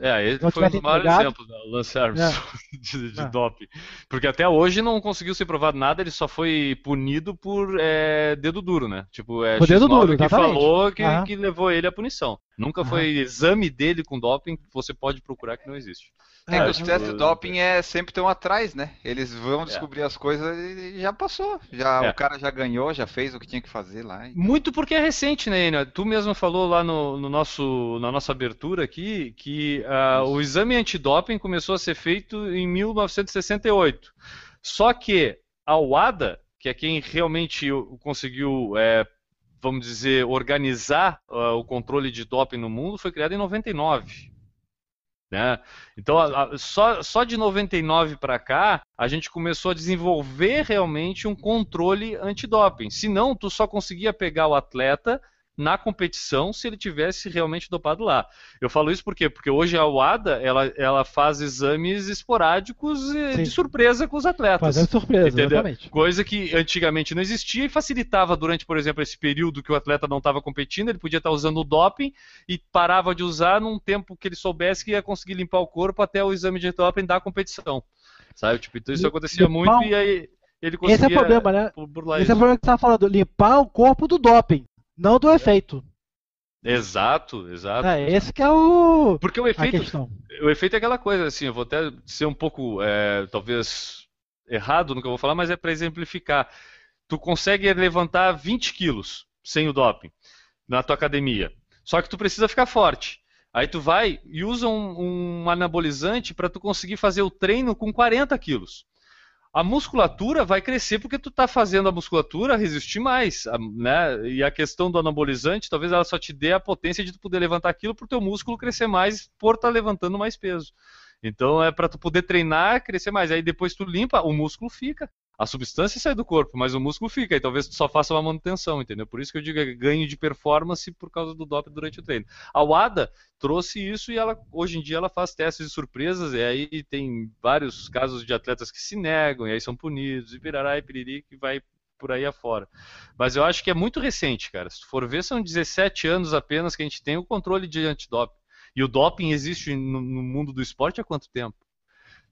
É, ele foi um dos maiores exemplos, né? o Lance Armstrong é. de, de é. doping. Porque até hoje não conseguiu ser provado nada, ele só foi punido por é, dedo duro, né? Tipo, é o dedo duro, que falou que, que, levou ele à punição. Nunca foi exame dele com doping, você pode procurar que não existe. É que os testes de doping é sempre tão atrás, né? Eles vão é. descobrir é. as coisas e já passou. Já, é. O cara já ganhou, já fez o que tinha que fazer lá. Muito porque é recente, né, Ina? Tu mesmo falou lá no, no nosso, na nossa abertura aqui que uh, o exame antidoping começou a ser feito em 1968. Só que a UADA, que é quem realmente conseguiu é, vamos dizer, organizar uh, o controle de doping no mundo foi criada em 99. Né? Então, a, a, só, só de 99 para cá, a gente começou a desenvolver realmente um controle antidoping. Senão, tu só conseguia pegar o atleta na competição se ele tivesse realmente dopado lá. Eu falo isso por quê? Porque hoje a UADA ela, ela faz exames esporádicos Sim. de surpresa com os atletas. Fazendo surpresa, entendeu? exatamente. Coisa que antigamente não existia e facilitava durante, por exemplo, esse período que o atleta não estava competindo, ele podia estar usando o doping e parava de usar num tempo que ele soubesse que ia conseguir limpar o corpo até o exame de doping da competição. Sabe? Tipo, então isso acontecia muito e aí ele conseguia Esse é o problema, né? Esse é o problema que você estava falando, limpar o corpo do doping não do efeito. Exato, exato. É, esse que é o. Porque o efeito. O efeito é aquela coisa, assim, eu vou até ser um pouco, é, talvez, errado no que eu vou falar, mas é para exemplificar. Tu consegue levantar 20 quilos sem o doping na tua academia. Só que tu precisa ficar forte. Aí tu vai e usa um, um anabolizante para tu conseguir fazer o treino com 40 quilos. A musculatura vai crescer porque tu está fazendo a musculatura resistir mais, né? E a questão do anabolizante, talvez ela só te dê a potência de tu poder levantar aquilo para o teu músculo crescer mais por estar tá levantando mais peso. Então é para tu poder treinar, crescer mais. Aí depois tu limpa, o músculo fica. A substância sai do corpo, mas o músculo fica, e talvez tu só faça uma manutenção, entendeu? Por isso que eu digo é ganho de performance por causa do doping durante o treino. A WADA trouxe isso e ela hoje em dia ela faz testes de surpresas, e aí tem vários casos de atletas que se negam, e aí são punidos, e pirará e piriri, que vai por aí afora. Mas eu acho que é muito recente, cara. Se tu for ver, são 17 anos apenas que a gente tem o controle de antidoping. E o doping existe no, no mundo do esporte há quanto tempo?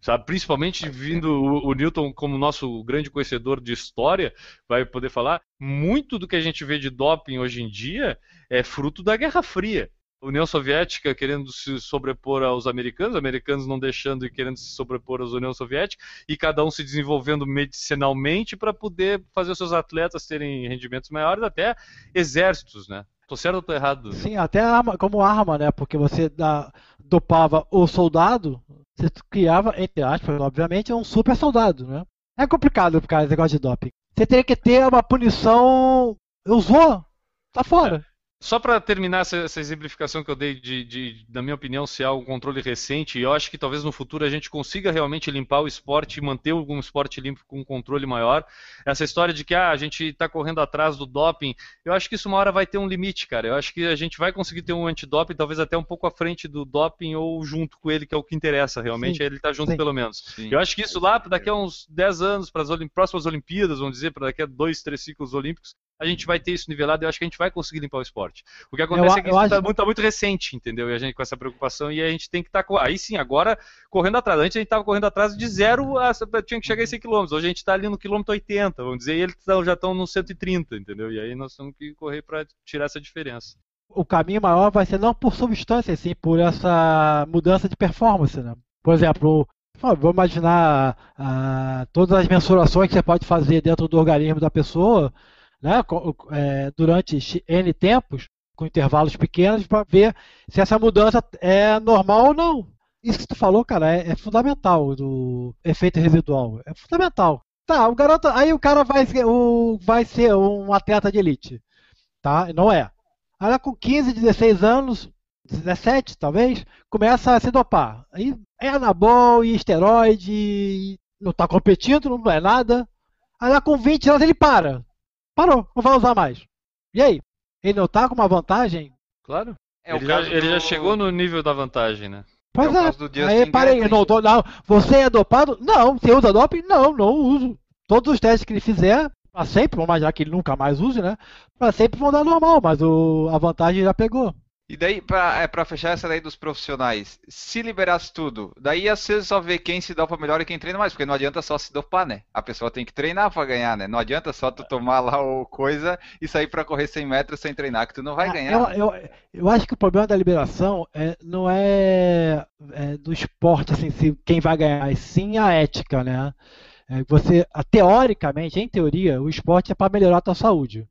Sabe? Principalmente vindo o, o, Newton como nosso grande conhecedor de história, vai poder falar. Muito do que a gente vê de doping hoje em dia é fruto da Guerra Fria. União Soviética querendo se sobrepor aos americanos, americanos não deixando e querendo se sobrepor à União Soviética, e cada um se desenvolvendo medicinalmente para poder fazer os seus atletas terem rendimentos maiores, até exércitos, né? Tô certo ou tô errado? Sim, até como arma, né? Porque você dá, dopava o soldado, você criava, entre aspas, obviamente, um super soldado, né? É complicado por causa negócio de doping. Você teria que ter uma punição. Usou, tá fora. Só para terminar essa, essa, exemplificação que eu dei de, de, na minha opinião, se há um controle recente, e eu acho que talvez no futuro a gente consiga realmente limpar o esporte e manter algum esporte limpo com um controle maior. Essa história de que ah, a gente está correndo atrás do doping, eu acho que isso uma hora vai ter um limite, cara. Eu acho que a gente vai conseguir ter um antidoping, talvez até um pouco à frente do doping ou junto com ele, que é o que interessa realmente, Sim. ele está junto Sim. pelo menos. Sim. Eu acho que isso lá, daqui a uns 10 anos, para as próximas Olimpíadas, vamos dizer, para daqui a dois, três ciclos olímpicos, a gente vai ter isso nivelado e eu acho que a gente vai conseguir limpar o esporte. O que acontece eu, é que isso está acho... muito, tá muito, recente, entendeu? E a gente com essa preocupação e a gente tem que estar. Tá, aí sim, agora correndo atrás. Antes a gente estava correndo atrás de zero, a, tinha que chegar em 100 km. Hoje a gente está ali no quilômetro 80, vamos dizer, e eles já estão no 130, entendeu? E aí nós temos que correr para tirar essa diferença. O caminho maior vai ser não por substância, sim por essa mudança de performance, né? Por exemplo, vou imaginar ah, todas as mensurações que você pode fazer dentro do organismo da pessoa né, é, durante N tempos, com intervalos pequenos, para ver se essa mudança é normal ou não. Isso que tu falou, cara, é, é fundamental do efeito residual. É fundamental. Tá, o garoto. Aí o cara vai, o, vai ser um atleta de elite. Tá? Não é. Aí com 15, 16 anos, 17 talvez, começa a se dopar. Aí é anabol e esteroide, e não está competindo, não é nada. Aí lá com 20 anos ele para parou, não vai usar mais. E aí? Ele não tá com uma vantagem? Claro. É, ele, já, do... ele, já, chegou no nível da vantagem, né? Pois é. é. Aí parei, não, tô, não. Você é dopado? Não. Você usa doping? Não, não uso. Todos os testes que ele fizer, para sempre, vamos imaginar que ele nunca mais use, né? Para sempre vão dar normal, mas o, a vantagem já pegou. E daí, pra, é, pra fechar essa daí dos profissionais, se liberasse tudo, daí você só vê quem se dopa melhor e quem treina mais, porque não adianta só se dopar, né? A pessoa tem que treinar para ganhar, né? Não adianta só tu tomar lá o coisa e sair para correr 100 metros sem treinar, que tu não vai ah, ganhar. Eu, eu, eu, acho que o problema da liberação é, não é, é do esporte, assim, se, quem vai ganhar, e sim a ética, né? É, você, teoricamente, em teoria, o esporte é para melhorar a tua saúde.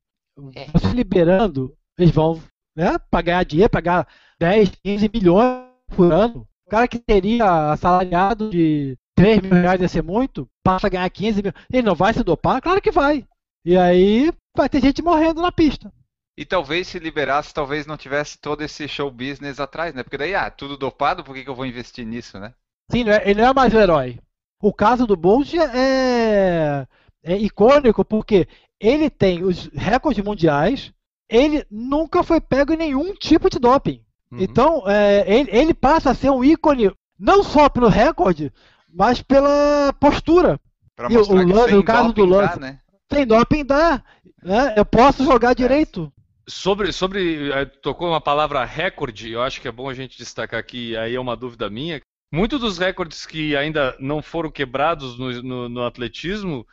É. Você liberando, eles vão né? Para ganhar dinheiro, pagar 10, 15 milhões por ano. O cara que teria assalariado de 3 mil reais ia ser muito, passa a ganhar 15 mil. Ele não vai se dopar? Claro que vai. E aí vai ter gente morrendo na pista. E talvez se liberasse, talvez não tivesse todo esse show business atrás, né? Porque daí, ah, tudo dopado, por que, que eu vou investir nisso, né? Sim, é, ele não é mais o herói. O caso do Bolt é, é icônico porque ele tem os recordes mundiais, ele nunca foi pego em nenhum tipo de doping. Uhum. Então, é, ele, ele, passa a ser um ícone, não só pelo recorde, mas pela postura. Pra e o, Lance, o caso do Lance. Dá, né? Sem doping dá. Né? Eu posso jogar direito. Sobre, sobre. É, tocou uma palavra recorde, eu acho que é bom a gente destacar aqui, aí é uma dúvida minha. Muitos dos recordes que ainda não foram quebrados no, no, no atletismo,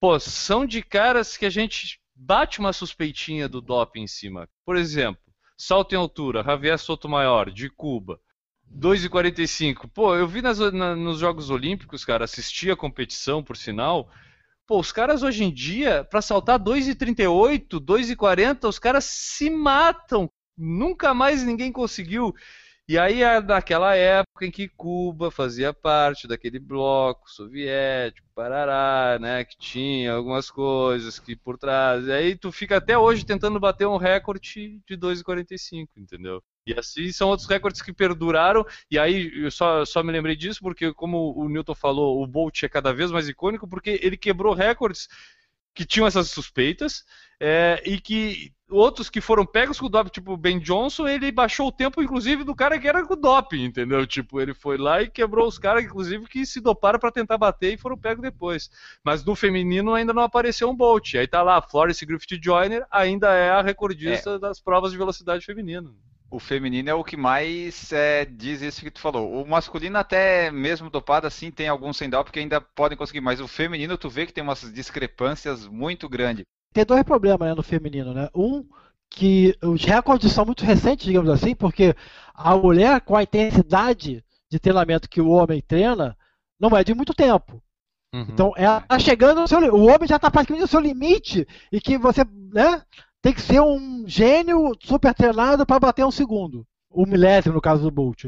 pô, são de caras que a gente bate uma suspeitinha do doping em cima. Por exemplo, salto em altura, Javier Sotomayor, de Cuba. 2,45. Pô, eu vi nas, na, nos Jogos Olímpicos, cara, assisti a competição, por sinal. Pô, os caras hoje em dia, para saltar 2,38, 2,40, os caras se matam. Nunca mais ninguém conseguiu. E aí, naquela época em que Cuba fazia parte daquele bloco soviético, parará, né, que tinha algumas coisas que por trás. E aí tu fica até hoje tentando bater um recorde de 2,45, entendeu? E assim são outros recordes que perduraram. E aí eu só, só me lembrei disso porque, como o Newton falou, o Bolt é cada vez mais icônico porque ele quebrou recordes que tinham essas suspeitas é, e que outros que foram pegos com o doping, tipo o Ben Johnson, ele baixou o tempo, inclusive, do cara que era com o doping, entendeu? Tipo, ele foi lá e quebrou os caras, inclusive, que se doparam para tentar bater e foram pegos depois. Mas no feminino ainda não apareceu um Bolt. Aí tá lá, Florence Griffith Joyner ainda é a recordista é. das provas de velocidade feminina. O feminino é o que mais é, diz isso que tu falou. O masculino, até mesmo dopado assim, tem alguns sem doping que ainda podem conseguir, mas o feminino, tu vê que tem umas discrepâncias muito grandes. Tem dois problemas né, no feminino, né? Um, que os recordes são muito recentes, digamos assim, porque a mulher, com a intensidade de treinamento que o homem treina, não é de muito tempo. Uhum. Então, ela está chegando no seu O homem já está praticamente no seu limite e que você né, tem que ser um gênio super treinado para bater um segundo. O milésimo, no caso do Bolt.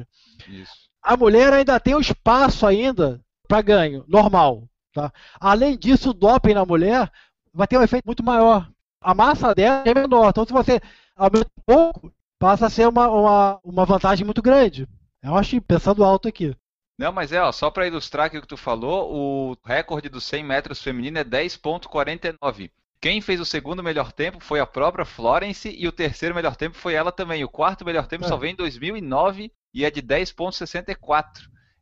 Isso. A mulher ainda tem o espaço ainda para ganho, normal. Tá? Além disso, o doping na mulher vai ter um efeito muito maior. A massa dela é menor. Então, se você aumenta um pouco, passa a ser uma, uma, uma vantagem muito grande. Eu acho pensando alto aqui. Não, mas é, ó, só para ilustrar aqui o que tu falou, o recorde dos 100 metros feminino é 10.49. Quem fez o segundo melhor tempo foi a própria Florence e o terceiro melhor tempo foi ela também. O quarto melhor tempo é. só veio em 2009 e é de 10.64.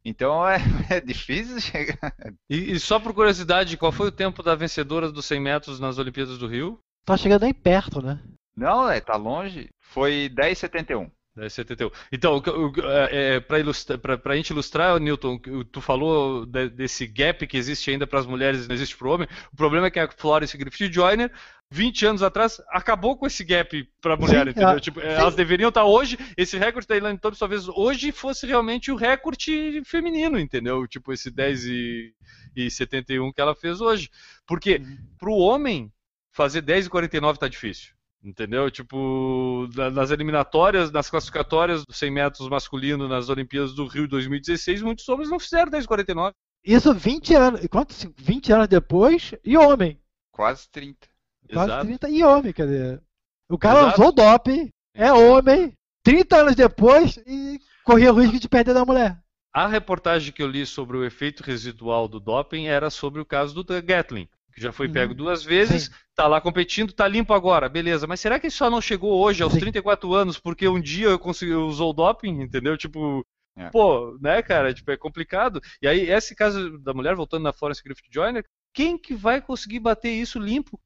Então é, é, difícil chegar. E, e, só por curiosidade, qual foi o tempo da vencedora dos 100 metros nas Olimpíadas do Rio? Tá chegando aí perto, né? Não, é, tá longe. Foi 10,71. 10,71. Então, é, é, para a gente ilustrar, Newton, tu falou de, desse gap que existe ainda para as mulheres e não existe para o homem. O problema é que a Florence Griffith Joyner 20 anos atrás, acabou com esse gap para a mulher, sim, entendeu? É. Tipo, elas deveriam estar tá hoje, esse recorde da Elaine Thompson talvez hoje fosse realmente o recorde feminino, entendeu? Tipo, esse 10 e, e 71 que ela fez hoje. Porque uhum. para o homem, fazer 10 e 49 está difícil. Entendeu? Tipo, nas eliminatórias, nas classificatórias dos 100 metros masculino nas Olimpíadas do Rio 2016, muitos homens não fizeram 10,49. Isso 20 anos, quantos? 20 anos depois, e homem. Quase 30. Quase Exato. 30 e homem, quer dizer. O cara Exato. usou doping, é homem, 30 anos depois e corria o risco de perder da mulher. A reportagem que eu li sobre o efeito residual do doping era sobre o caso do Gatling que já foi pego uhum. duas vezes, Sim. tá lá competindo, tá limpo agora, beleza. Mas será que ele só não chegou hoje, aos Sim. 34 anos, porque um dia eu consegui, usou o doping, entendeu? Tipo, é. pô, né, cara? Tipo, é complicado. E aí, esse caso da mulher, voltando na Florence Griffith Joyner, quem que vai conseguir bater isso limpo?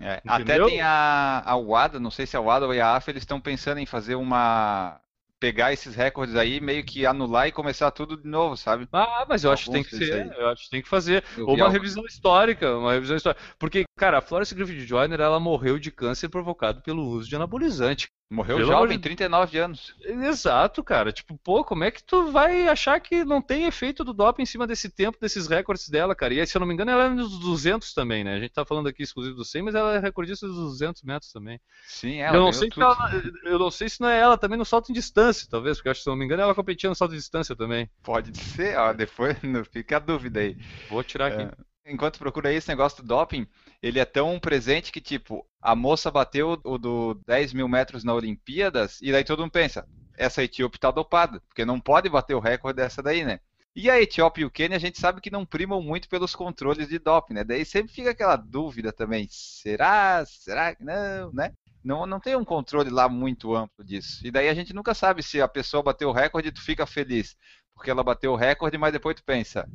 É, até tem a, a WADA, não sei se a WADA ou a AFA, eles estão pensando em fazer uma pegar esses recordes aí, meio que anular e começar tudo de novo, sabe? Ah, mas eu acho que tem que ser, eu acho que tem que fazer. Ou uma revisão histórica, uma revisão histórica. Porque, cara, a Florence Griffith Joyner, ela morreu de câncer provocado pelo uso de anabolizante. Morreu Pelo jovem, de... 39 anos. Exato, cara. Tipo, pô, como é que tu vai achar que não tem efeito do doping em cima desse tempo, desses recordes dela, cara? E se eu não me engano, ela é nos 200 também, né? A gente tá falando aqui exclusivo do 100, mas ela é recordista dos 200 metros também. Sim, ela eu não sei ela, Eu não sei se não é ela também no salto em distância, talvez, porque eu acho que, se eu não me engano, ela competia no salto em distância também. Pode ser, ó, depois não fica a dúvida aí. Vou tirar aqui. É enquanto procura esse negócio do doping, ele é tão presente que, tipo, a moça bateu o do 10 mil metros na Olimpíadas, e daí todo mundo pensa, essa etíope tá dopada, porque não pode bater o recorde dessa daí, né? E a Etiópia e o Quênia, a gente sabe que não primam muito pelos controles de doping, né? Daí sempre fica aquela dúvida também, será, será que não, né? Não, não tem um controle lá muito amplo disso. E daí a gente nunca sabe se a pessoa bateu o recorde e tu fica feliz, porque ela bateu o recorde, mas depois tu pensa,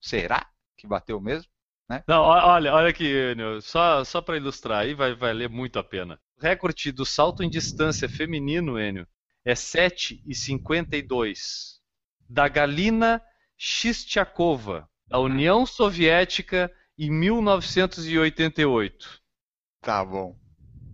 será que bateu mesmo? Né? Não, olha, olha aqui, Enio, só, só para ilustrar aí vai valer muito a pena. O recorde do salto em distância feminino, Enio, é 7,52. Da Galina Xistiakova, da União Soviética, em 1988. Tá bom.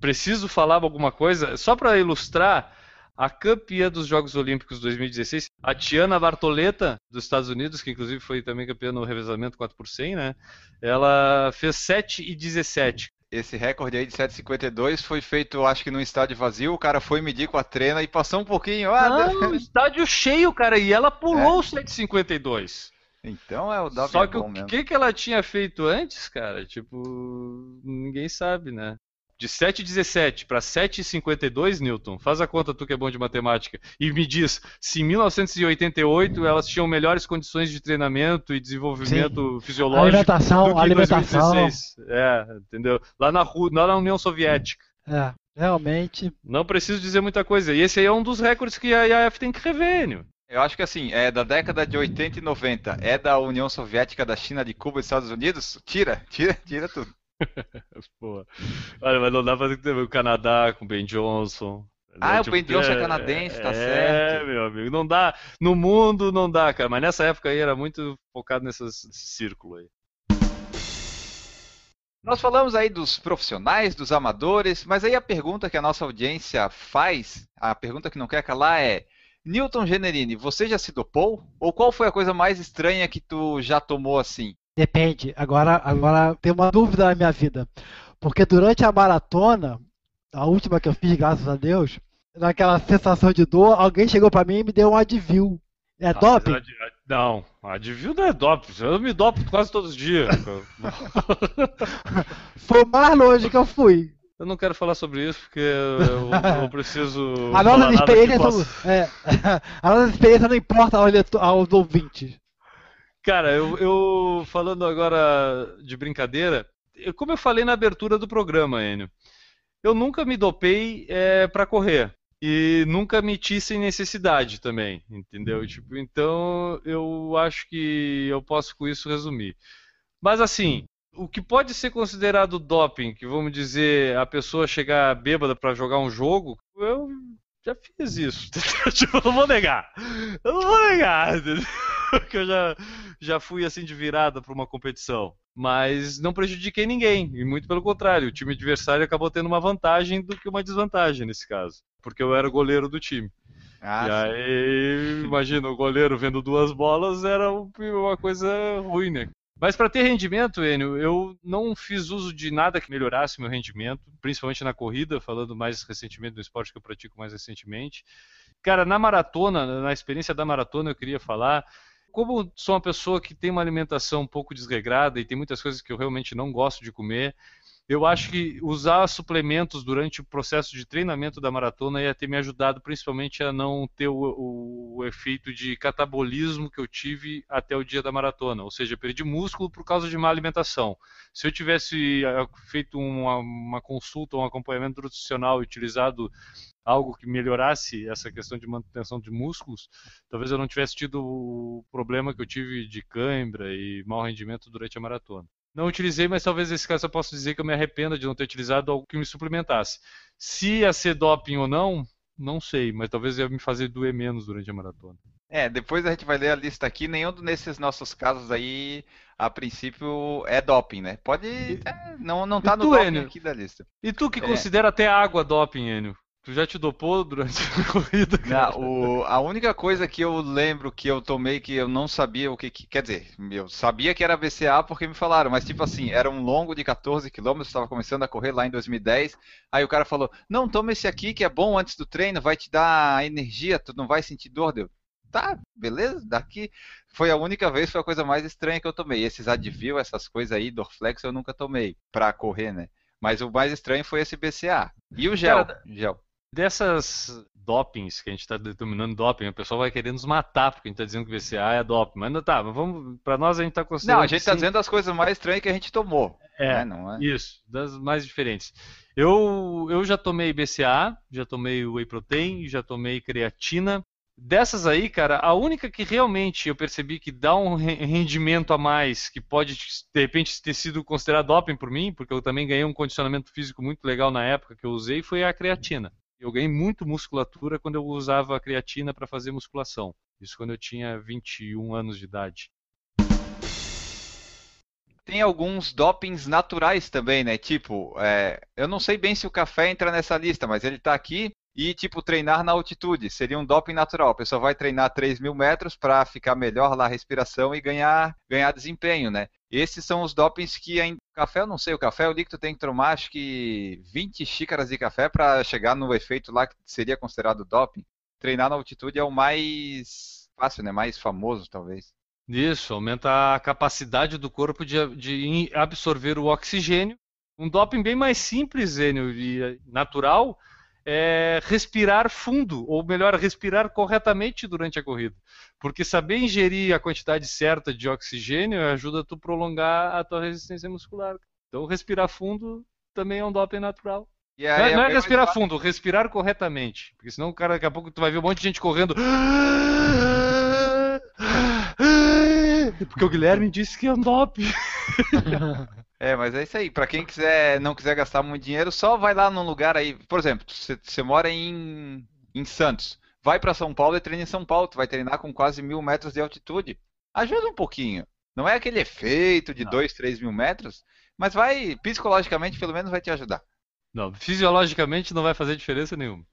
Preciso falar alguma coisa? Só para ilustrar, a campeã dos Jogos Olímpicos 2016, a Tiana Bartoleta, dos Estados Unidos, que inclusive foi também campeã no revezamento 4 por 100, né? Ela fez 7 e 17. esse recorde aí de 7,52 foi feito, acho que num estádio vazio. O cara foi medir com a trena e passou um pouquinho. Ah, Não, estádio cheio, cara, e ela pulou o 7,52. Então é o doping Só é que bom o mesmo. que, que ela tinha feito antes, cara? Tipo, ninguém sabe, né? De 7,17 para 7,52, Newton, faz a conta tu que é bom de matemática, e me diz se em 1988 elas tinham melhores condições de treinamento e desenvolvimento fisiológico Alimentação, do que alimentação. 2016. É, entendeu? Lá na, lá na União Soviética. É, realmente. Não preciso dizer muita coisa. E esse aí é um dos recordes que a IAF tem que rever, Nil. Eu acho que assim, é da década de 80 e 90. É da União Soviética, da China, de Cuba e dos Estados Unidos? Tira, tira, tira tudo. Pô. Olha, mas não dá pra ter o Canadá com o Ben Johnson. Ah, Tipo, o Ben Johnson é canadense, tá é, certo. meu amigo, não dá. No mundo não dá, cara. Mas nessa época aí era muito focado nesse círculo aí. Nós falamos aí dos profissionais, dos amadores, mas aí a pergunta que a nossa audiência faz, a pergunta que não quer calar é: Newton Generini, você já se dopou? Ou qual foi a coisa mais estranha que tu já tomou assim? Depende. Agora, agora tem uma dúvida na minha vida. Porque durante a maratona, a última que eu fiz, graças a Deus, naquela sensação de dor, alguém chegou pra mim e me deu um Advil. É Ah, doping? Não, Advil não é doping. Eu me dopo quase todos os dias. Foi o mais longe que eu fui. Eu não quero falar sobre isso porque eu, eu preciso. A falar nossa nada que experiência, possa- não- é, a nossa experiência não importa aos, leito- aos ouvintes. Cara, eu, eu falando agora de brincadeira, eu- como eu falei na abertura do programa, Enio, eu nunca me dopei é, para correr e nunca meti sem necessidade também, entendeu? Tipo, então eu acho que eu posso com isso resumir. Mas assim, o que pode ser considerado doping, que vamos dizer a pessoa chegar bêbada para jogar um jogo, eu já fiz isso. tipo, eu não vou negar. Eu não vou negar, entendeu? que eu já, já fui assim de virada para uma competição. Mas não prejudiquei ninguém, e muito pelo contrário, o time adversário acabou tendo uma vantagem do que uma desvantagem nesse caso, porque eu era o goleiro do time. Ah, e aí, imagina, o goleiro vendo duas bolas era um- uma coisa ruim, né? Mas para ter rendimento, Enio, eu não fiz uso de nada que melhorasse meu rendimento, principalmente na corrida, falando mais recentemente do esporte que eu pratico mais recentemente. Cara, na maratona, na experiência da maratona, eu queria falar. Como sou uma pessoa que tem uma alimentação um pouco desregrada e tem muitas coisas que eu realmente não gosto de comer, eu acho que usar suplementos durante o processo de treinamento da maratona ia ter me ajudado principalmente a não ter o, o- o efeito de catabolismo que eu tive até o dia da maratona. Ou seja, perdi músculo por causa de má alimentação. Se eu tivesse ah, feito uma, uma consulta, um acompanhamento nutricional e utilizado algo que melhorasse essa questão de manutenção de músculos, talvez eu não tivesse tido o problema que eu tive de cãibra e mau rendimento durante a maratona. Não utilizei, mas talvez nesse caso eu possa dizer que eu me arrependa de não ter utilizado algo que me suplementasse. Se ia ser doping ou não, não sei, mas talvez ia me fazer doer menos durante a maratona. É, depois a gente vai ler a lista aqui. Nenhum desses nossos casos aí, a princípio, é doping, né? Pode. é, não, não tá E no doping Enio? aqui da lista. E tu que É. considera até água doping, Enio? Tu já te dopou durante a corrida? cara? Não, o- a única coisa que eu lembro que eu tomei que eu não sabia o que, que- Quer dizer, eu sabia que era BCA porque me falaram, mas tipo assim, era um longo de 14 quilômetros, estava começando a correr lá em 2010. Aí o cara falou: Não, toma esse aqui que é bom antes do treino, vai te dar energia, tu não vai sentir dor. Deu, tá, beleza, daqui. Foi a única vez, foi a coisa mais estranha que eu tomei. Esses Advil, essas coisas aí, Dorflex, eu nunca tomei pra correr, né? Mas o mais estranho foi esse BCA. E o gel? Cara, gel. Dessas dopings que a gente está determinando doping, o pessoal vai querer nos matar porque a gente está dizendo que o VCA é doping. Mas não tá, mas vamos, para nós a gente está considerando. Não, a gente tá sim. dizendo as coisas mais estranhas que a gente tomou. É, né? Não é? Isso, das mais diferentes. Eu, eu já tomei BCA, já tomei Whey Protein, já tomei creatina. Dessas aí, cara, a única que realmente eu percebi que dá um re- rendimento a mais, que pode de repente ter sido considerado doping por mim, porque eu também ganhei um condicionamento físico muito legal na época que eu usei, foi a creatina. Eu ganhei muito musculatura quando eu usava creatina para fazer musculação. Isso quando eu tinha 21 anos de idade. Tem alguns dopings naturais também, né? Tipo, é, eu não sei bem se o café entra nessa lista, mas ele tá aqui. E, tipo, treinar na altitude seria um doping natural. A pessoa vai treinar 3 mil metros para ficar melhor lá a respiração e ganhar, ganhar desempenho, né? Esses são os dopings que Café eu não sei, o café eu li que tu tem que tomar acho que 20 xícaras de café para chegar no efeito lá que seria considerado doping. Treinar na altitude é o mais fácil, né? Mais famoso, talvez. Isso, aumenta a capacidade do corpo de, de absorver o oxigênio. Um doping bem mais simples, Zênio, e natural, é respirar fundo, ou melhor, respirar corretamente durante a corrida. Porque saber ingerir a quantidade certa de oxigênio ajuda a tu prolongar a tua resistência muscular. Então, respirar fundo também é um doping natural. Não, aí é- não é respirar mais fundo, respirar corretamente. Porque senão, cara, daqui a pouco tu vai ver um monte de gente correndo. Porque o Guilherme disse que é um doping. É, mas é isso aí. Pra quem quiser, não quiser gastar muito dinheiro, só vai lá num lugar aí. Por exemplo, você, mora em, em Santos. Vai pra São Paulo e treina em São Paulo. Tu vai treinar com quase mil metros de altitude. Ajuda um pouquinho. Não é aquele efeito de Não. dois, três mil metros, mas vai, psicologicamente, pelo menos vai te ajudar. Não, fisiologicamente não vai fazer diferença nenhuma.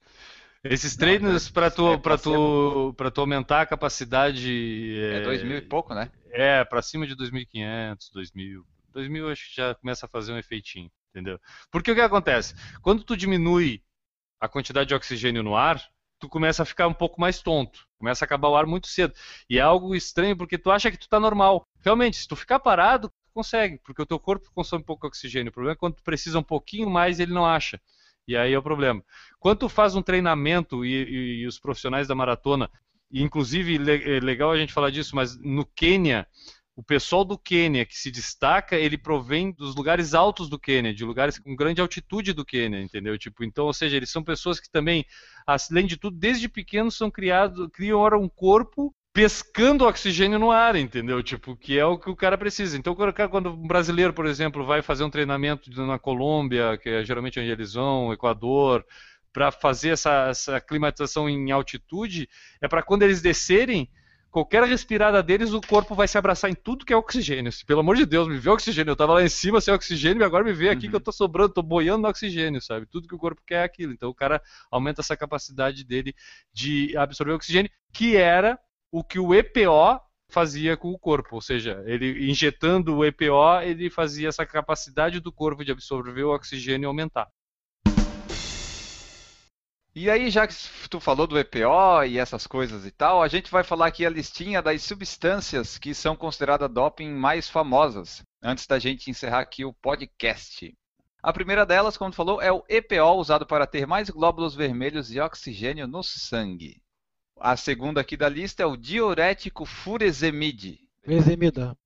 Esses treinos é- para tu, é para tu, para tu aumentar a capacidade É dois mil e pouco, né? É, para cima de 2.500, 2.000. 2.000 acho que já começa a fazer um efeitinho, entendeu? Porque o que acontece? Quando tu diminui a quantidade de oxigênio no ar, tu começa a ficar um pouco mais tonto. Começa a acabar o ar muito cedo. E é algo estranho porque tu acha que tu tá normal. Realmente, se tu ficar parado, tu consegue, porque o teu corpo consome pouco oxigênio. O problema é quando tu precisa um pouquinho mais, ele não acha. E aí é o problema. Quando tu faz um treinamento e, e- e os profissionais da maratona, e inclusive le- é legal a gente falar disso, mas no Quênia, o pessoal do Quênia que se destaca, ele provém dos lugares altos do Quênia, de lugares com grande altitude do Quênia, entendeu? Tipo, então, ou seja, eles são pessoas que também, além de tudo, desde pequenos são criados, criam ora um corpo pescando oxigênio no ar, entendeu? Tipo, que é o que o cara precisa. Então, quando um brasileiro, por exemplo, vai fazer um treinamento na Colômbia, que é geralmente onde eles vão, Equador, para fazer essa, essa climatização em altitude, é para quando eles descerem, qualquer respirada deles, o corpo vai se abraçar em tudo que é oxigênio. Se, Pelo amor de Deus, me vê oxigênio. Eu tava lá em cima sem oxigênio e agora me vê aqui Uhum. que eu tô sobrando, tô boiando no oxigênio, sabe? Tudo que o corpo quer é aquilo. Então o cara aumenta essa capacidade dele de absorver oxigênio, que era o que o EPO fazia com o corpo, ou seja, ele injetando o EPO, ele fazia essa capacidade do corpo de absorver o oxigênio aumentar. E aí, já que tu falou do EPO e essas coisas e tal, a gente vai falar aqui a listinha das substâncias que são consideradas doping mais famosas, antes da gente encerrar aqui o podcast. A primeira delas, como tu falou, é o EPO, usado para ter mais glóbulos vermelhos e oxigênio no sangue. A segunda aqui da lista é o diurético furesemide. Eximida.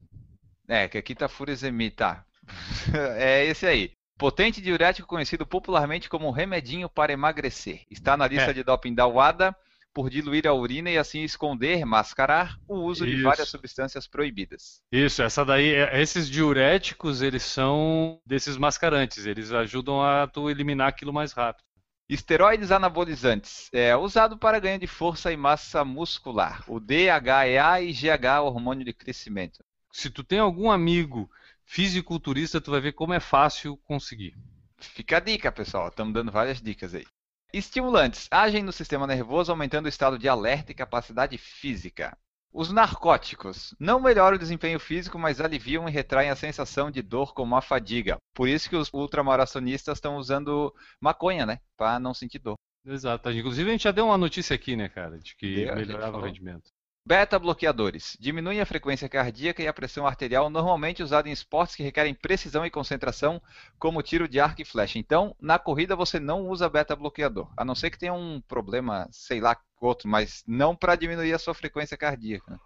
É, que aqui tá furesemide, tá. é esse aí. Potente diurético conhecido popularmente como remedinho para emagrecer. Está na lista É. de doping da WADA por diluir a urina e assim esconder, mascarar o uso de Isso. várias substâncias proibidas. Isso, essa daí, é- esses diuréticos, eles são desses mascarantes, eles ajudam a tu eliminar aquilo mais rápido. Esteroides anabolizantes. É usado para ganho de força e massa muscular. O DHEA e GH, hormônio de crescimento. Se tu tem algum amigo fisiculturista, tu vai ver como é fácil conseguir. Fica a dica, pessoal. Estamos dando várias dicas aí. Estimulantes agem no sistema nervoso, aumentando o estado de alerta e capacidade física. Os narcóticos não melhoram o desempenho físico, mas aliviam e retraem a sensação de dor como a fadiga. Por isso que os ultramaratonistas estão usando maconha, né? Para não sentir dor. Exato. Inclusive a gente já deu uma notícia aqui, né, cara, de que Deu, melhorava o rendimento. Beta-bloqueadores. Diminuem a frequência cardíaca e a pressão arterial, normalmente usado em esportes que requerem precisão e concentração, como tiro de arco e flecha. Então, na corrida você não usa beta-bloqueador, a não ser que tenha um problema, sei lá, outro, mas não para diminuir a sua frequência cardíaca.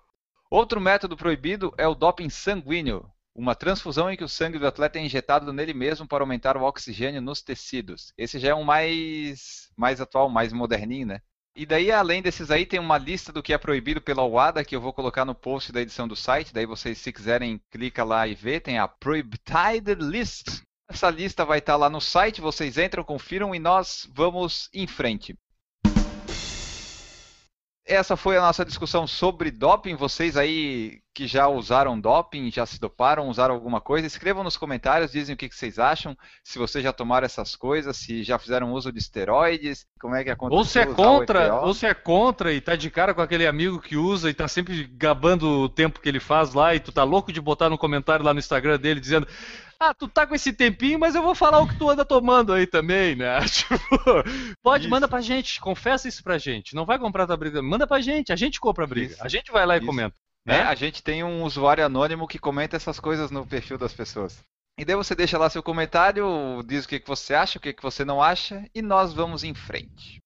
Outro método proibido é o doping sanguíneo, uma transfusão em que o sangue do atleta é injetado nele mesmo para aumentar o oxigênio nos tecidos. Esse já é um mais, mais atual, mais moderninho, né? E daí, além desses aí, tem uma lista do que é proibido pela OADA, que eu vou colocar no post da edição do site. Daí vocês, se quiserem, clica lá e vê. Tem a Prohibited List. Essa lista vai estar lá no site, vocês entram, confiram e nós vamos em frente. Essa foi a nossa discussão sobre doping. Vocês aí que já usaram doping, já se doparam, usaram alguma coisa, escrevam nos comentários, dizem o que que vocês acham, se vocês já tomaram essas coisas, se já fizeram uso de esteroides, como é que aconteceu. Ou se é contra, ou se é contra e tá de cara com aquele amigo que usa e tá sempre gabando o tempo que ele faz lá e tu tá louco de botar no comentário lá no Instagram dele dizendo Ah, tu tá com esse tempinho, mas eu vou falar o que tu anda tomando aí também, né? Tipo, pode, Isso. manda pra gente, confessa isso pra gente. Não vai comprar tua briga, manda pra gente, a gente compra a briga. Isso. A gente vai lá e Isso. comenta. né? Né? A gente tem um usuário anônimo que comenta essas coisas no perfil das pessoas. E daí você deixa lá seu comentário, diz o que, que você acha, o que, que você não acha, e nós vamos em frente.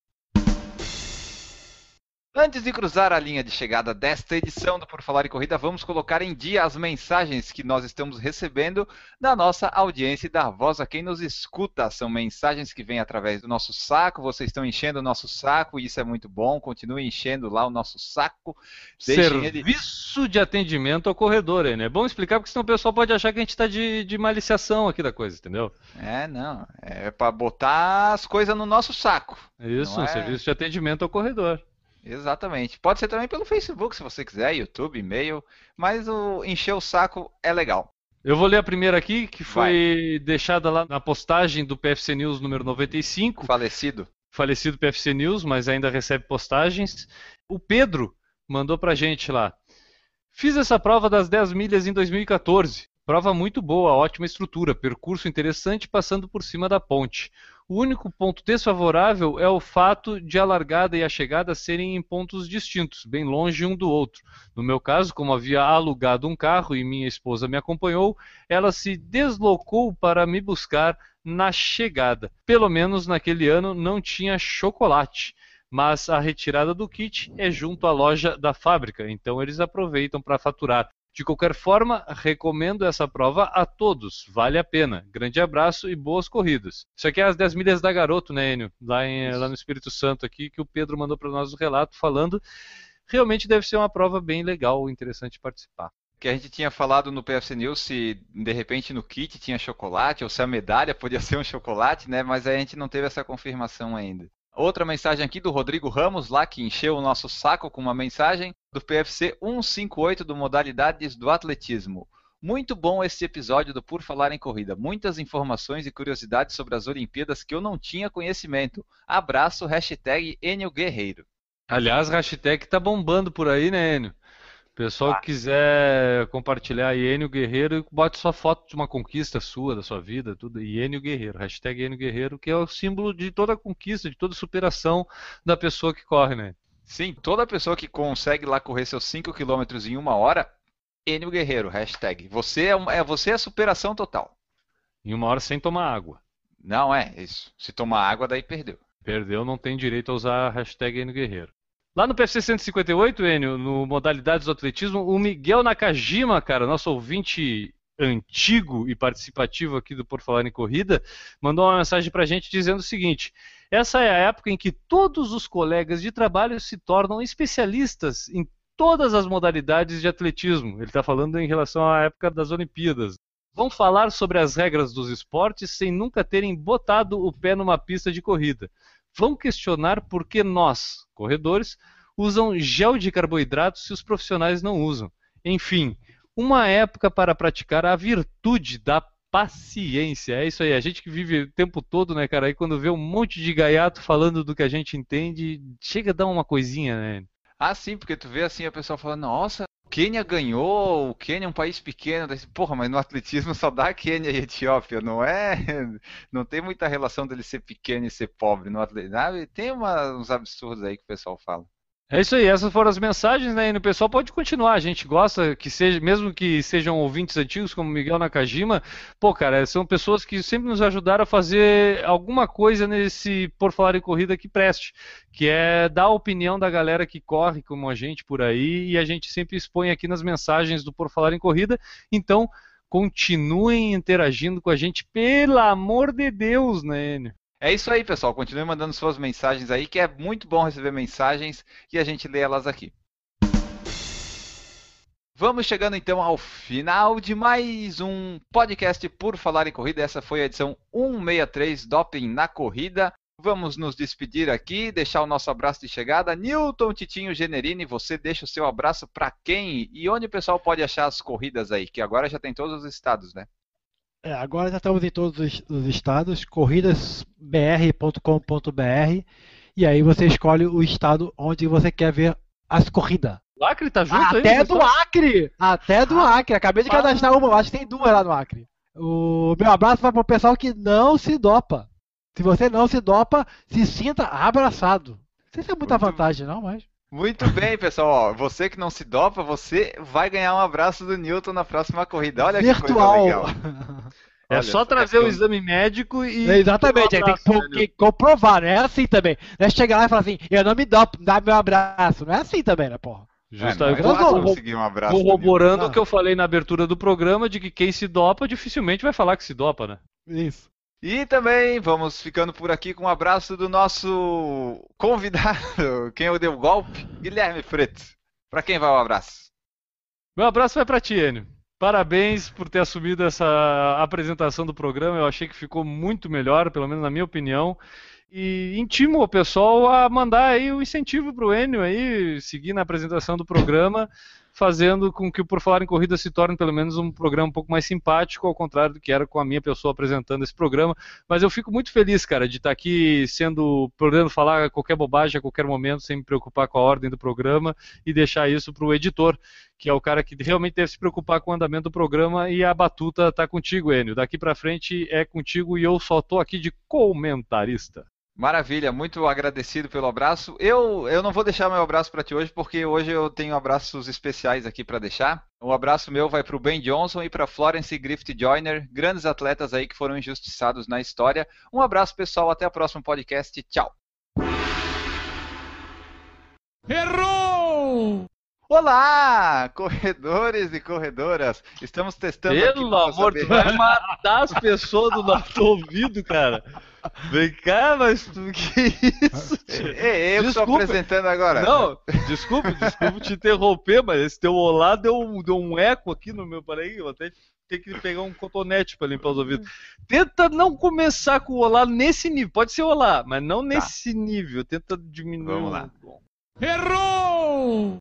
Antes de cruzar a linha de chegada desta edição do Por Falar em Corrida, vamos colocar em dia as mensagens que nós estamos recebendo da nossa audiência e da voz a quem nos escuta. São mensagens que vêm através do nosso saco, vocês estão enchendo o nosso saco e isso é muito bom. Continue enchendo lá o nosso saco. Deixem ele- Serviço de atendimento ao corredor, né? É bom explicar, porque senão o pessoal pode achar que a gente tá de, de maliciação aqui da coisa, entendeu? É, não. É para botar as coisas no nosso saco. Isso, um é? serviço de atendimento ao corredor. Exatamente. Pode ser também pelo Facebook, se você quiser, YouTube, e-mail. Mas o encher o saco é legal. Eu vou ler a primeira aqui, que foi deixada lá na postagem do PFC News número 95. Falecido. falecido PFC News, mas ainda recebe postagens. O Pedro mandou pra gente lá. Fiz essa prova das 10 milhas em 2014. Prova muito boa, ótima estrutura, percurso interessante passando por cima da ponte. O único ponto desfavorável é o fato de a largada e a chegada serem em pontos distintos, bem longe um do outro. No meu caso, como havia alugado um carro e minha esposa me acompanhou, ela se deslocou para me buscar na chegada. Pelo menos naquele ano não tinha chocolate, mas a retirada do kit é junto à loja da fábrica, então eles aproveitam para faturar. De qualquer forma, recomendo essa prova a todos, vale a pena. Grande abraço e boas corridas. Isso aqui é as 10 milhas da Garoto, né, Enio? Lá, em- lá no Espírito Santo aqui, que o Pedro mandou para nós o relato falando. Realmente deve ser uma prova bem legal, interessante participar. Que a gente tinha falado no PFC News se de repente no kit tinha chocolate ou se a medalha podia ser um chocolate, né? Mas a gente não teve essa confirmação ainda. Outra mensagem aqui do Rodrigo Ramos, lá que encheu o nosso saco com uma mensagem do PFC 158 do Modalidades do Atletismo. Muito bom esse episódio do Por Falar em Corrida. Muitas informações e curiosidades sobre as Olimpíadas que eu não tinha conhecimento. Abraço, hashtag Enio Guerreiro. Aliás, hashtag tá bombando por aí, né, Enio? Pessoal que quiser compartilhar aí, Enio Guerreiro, bote sua foto de uma conquista sua, da sua vida, tudo. Enio Guerreiro, hashtag Enio Guerreiro, que é o símbolo de toda conquista, de toda superação da pessoa que corre, né? Sim, toda pessoa que consegue lá correr seus 5 km em uma hora, Enio Guerreiro, hashtag. Você é, é, você é superação total. Em uma hora sem tomar água. Não é isso. Se tomar água, daí perdeu. Perdeu, não tem direito a usar a hashtag Enio Guerreiro. Lá no PFC 158, Enio, no Modalidades do Atletismo, o Miguel Nakajima, cara, nosso ouvinte antigo e participativo aqui do Por Falar em Corrida, mandou uma mensagem pra gente dizendo o seguinte: essa é a época em que todos os colegas de trabalho se tornam especialistas em todas as modalidades de atletismo. Ele está falando em relação à época das Olimpíadas. Vão falar sobre as regras dos esportes sem nunca terem botado o pé numa pista de corrida. Vão questionar por que nós, corredores, usam gel de carboidrato se os profissionais não usam. Enfim, uma época para praticar a virtude da paciência. É isso aí, a gente que vive o tempo todo, né, cara? Aí quando vê um monte de gaiato falando do que a gente entende, chega a dar uma coisinha, né? Ah, sim, porque tu vê assim a pessoa falando, nossa, Quênia ganhou, o Quênia é um país pequeno. Porra, mas no atletismo só dá Quênia e Etiópia, não é? Não tem muita relação dele ser pequeno e ser pobre no atletismo. Tem uma- uns absurdos aí que o pessoal fala. É isso aí, essas foram as mensagens, né? E o pessoal pode continuar. A gente gosta que seja, mesmo que sejam ouvintes antigos como Miguel Nakajima, pô, cara, são pessoas que sempre nos ajudaram a fazer alguma coisa nesse Por Falar em Corrida que preste, que é dar a opinião da galera que corre como a gente por aí, e a gente sempre expõe aqui nas mensagens do Por Falar em Corrida. Então, continuem interagindo com a gente, pelo amor de Deus, né, Enio? É isso aí, pessoal. Continue mandando suas mensagens aí, que é muito bom receber mensagens e a gente lê elas aqui. Vamos chegando então ao final de mais um podcast por falar em corrida. Essa foi a edição 163 Doping na Corrida. Vamos nos despedir aqui, deixar o nosso abraço de chegada. Newton Titinho Generini, você deixa o seu abraço para quem e onde o pessoal pode achar as corridas aí? Que agora já tem todos os estados, né? É, agora já estamos em todos os, os estados, corridasbr.com.br, e aí você escolhe o estado onde você quer ver as corridas. O Acre tá junto aí? Até pessoal? do Acre! Até do Acre! Acabei de cadastrar uma, acho que tem duas lá no Acre. O meu abraço vai pro pessoal que não se dopa. Se você não se dopa, se sinta abraçado. Não sei se é muita Muito- vantagem, não, mas. Muito bem, pessoal. Ó, você que não se dopa, você vai ganhar um abraço do Newton na próxima corrida. Olha que Virtual. coisa legal. É Olha só só, trazer é o que exame médico e. É, Exatamente, aí tem que, Um pro- que comprovar, não é assim também. Não é chegar lá e falar assim, eu não me dopo, dá meu abraço. Não é assim também, né, porra? É, Justamente. é um abraço. Corroborando Ah. o que eu falei na abertura do programa de que quem se dopa dificilmente vai falar que se dopa, né? Isso. E também vamos ficando por aqui com um abraço do nosso convidado, quem eu dei o golpe, Guilherme Freitas. Pra quem vai o abraço? Meu abraço vai pra ti, Enio. Parabéns por ter assumido essa apresentação do programa. Eu achei que ficou muito melhor, pelo menos na minha opinião. E intimo o pessoal a mandar aí o incentivo pro Enio aí, seguir na apresentação do programa, fazendo com que o Por Falar em Corrida se torne pelo menos um programa um pouco mais simpático, ao contrário do que era com a minha pessoa apresentando esse programa. Mas eu fico muito feliz, cara, de estar aqui sendo, podendo falar qualquer bobagem a qualquer momento, sem me preocupar com a ordem do programa e deixar isso pro editor que é o cara que realmente deve se preocupar com o andamento do programa e a batuta tá contigo, Enio. Daqui pra frente é contigo e eu só tô aqui de comentarista. Maravilha, muito agradecido pelo abraço. Eu, eu não vou deixar meu abraço para ti hoje, porque hoje eu tenho abraços especiais aqui para deixar. O abraço meu vai para o Ben Johnson e para Florence Griffith Joyner, grandes atletas aí que foram injustiçados na história. Um abraço pessoal, até o próximo podcast. Tchau. Errou! Olá, corredores e corredoras. Estamos testando aqui Pelo amor, saber- tu vai matar as pessoas do nosso ouvido, cara. Vem cá, mas tu que isso? tio? É, eu que Desculpa. apresentando agora. Não, desculpa, desculpa te interromper, mas esse teu olá deu, um- deu um eco aqui no meu. Peraí, eu até ter que pegar um cotonete para limpar os ouvidos. Tenta não começar com o olá nesse nível. Pode ser olá, mas não nesse nível. Tenta diminuir. Vamos um- lá. Errou!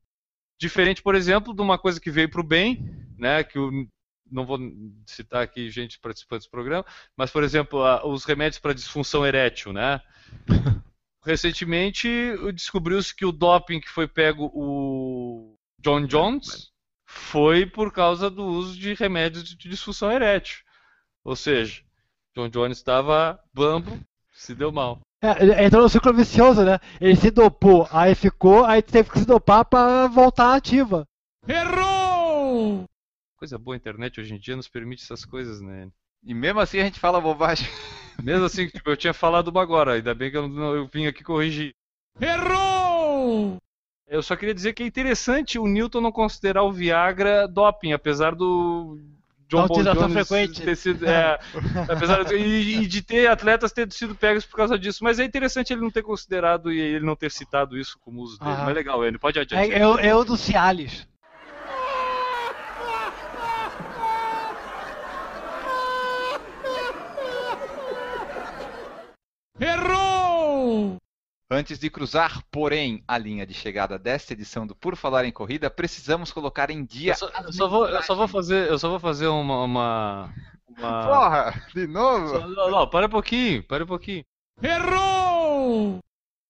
Diferente, por exemplo, de uma coisa que veio para o bem, né? Que eu não vou citar aqui gente participante do programa, mas, por exemplo, os remédios para disfunção erétil, né? Recentemente descobriu-se que o doping que foi pego o John Jones foi por causa do uso de remédios de disfunção erétil. Ou seja, John Jones estava bambo, se deu mal. É, entrou no ciclo vicioso, né? Ele se dopou, aí ficou, aí teve que se dopar pra voltar ativa. Errou! Coisa boa, a internet hoje em dia nos permite essas coisas, né? E mesmo assim a gente fala bobagem. Mesmo assim, tipo, eu tinha falado uma agora, ainda bem que eu, não- eu vim aqui corrigir. Errou! Eu só queria dizer que é interessante o Newton não considerar o Viagra doping, apesar do John utilização Jones frequente. ter sido, é, apesar de, e, e de ter atletas ter sido pegos por causa disso. Mas é interessante ele não ter considerado e ele não ter citado isso como uso dele. Ah. Mas legal, ele pode adiante. É, é, o- é o do Cialis. Errou! Antes de cruzar, porém, a linha de chegada desta edição do Por Falar em Corrida, precisamos colocar em dia. Eu só, eu só vou, eu só vou fazer, eu só vou fazer uma, uma, uma- Porra, de novo? Só- Não, não, para um pouquinho, para um pouquinho. Errou!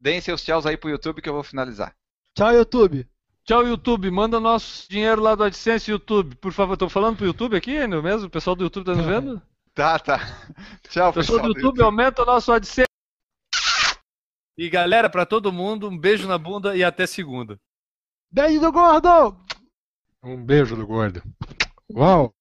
Deem seus tchauz aí pro YouTube que eu vou finalizar. Tchau, YouTube. Tchau, YouTube. Manda nosso dinheiro lá do AdSense YouTube. Por favor, tô falando pro YouTube aqui, ainda mesmo? O pessoal do YouTube tá nos vendo? Tá, tá. Tchau, Pessoal do YouTube, aumenta o nosso AdSense. E galera, pra todo mundo, um beijo na bunda e até segunda. Beijo do gordo! Um beijo do gordo. Uau!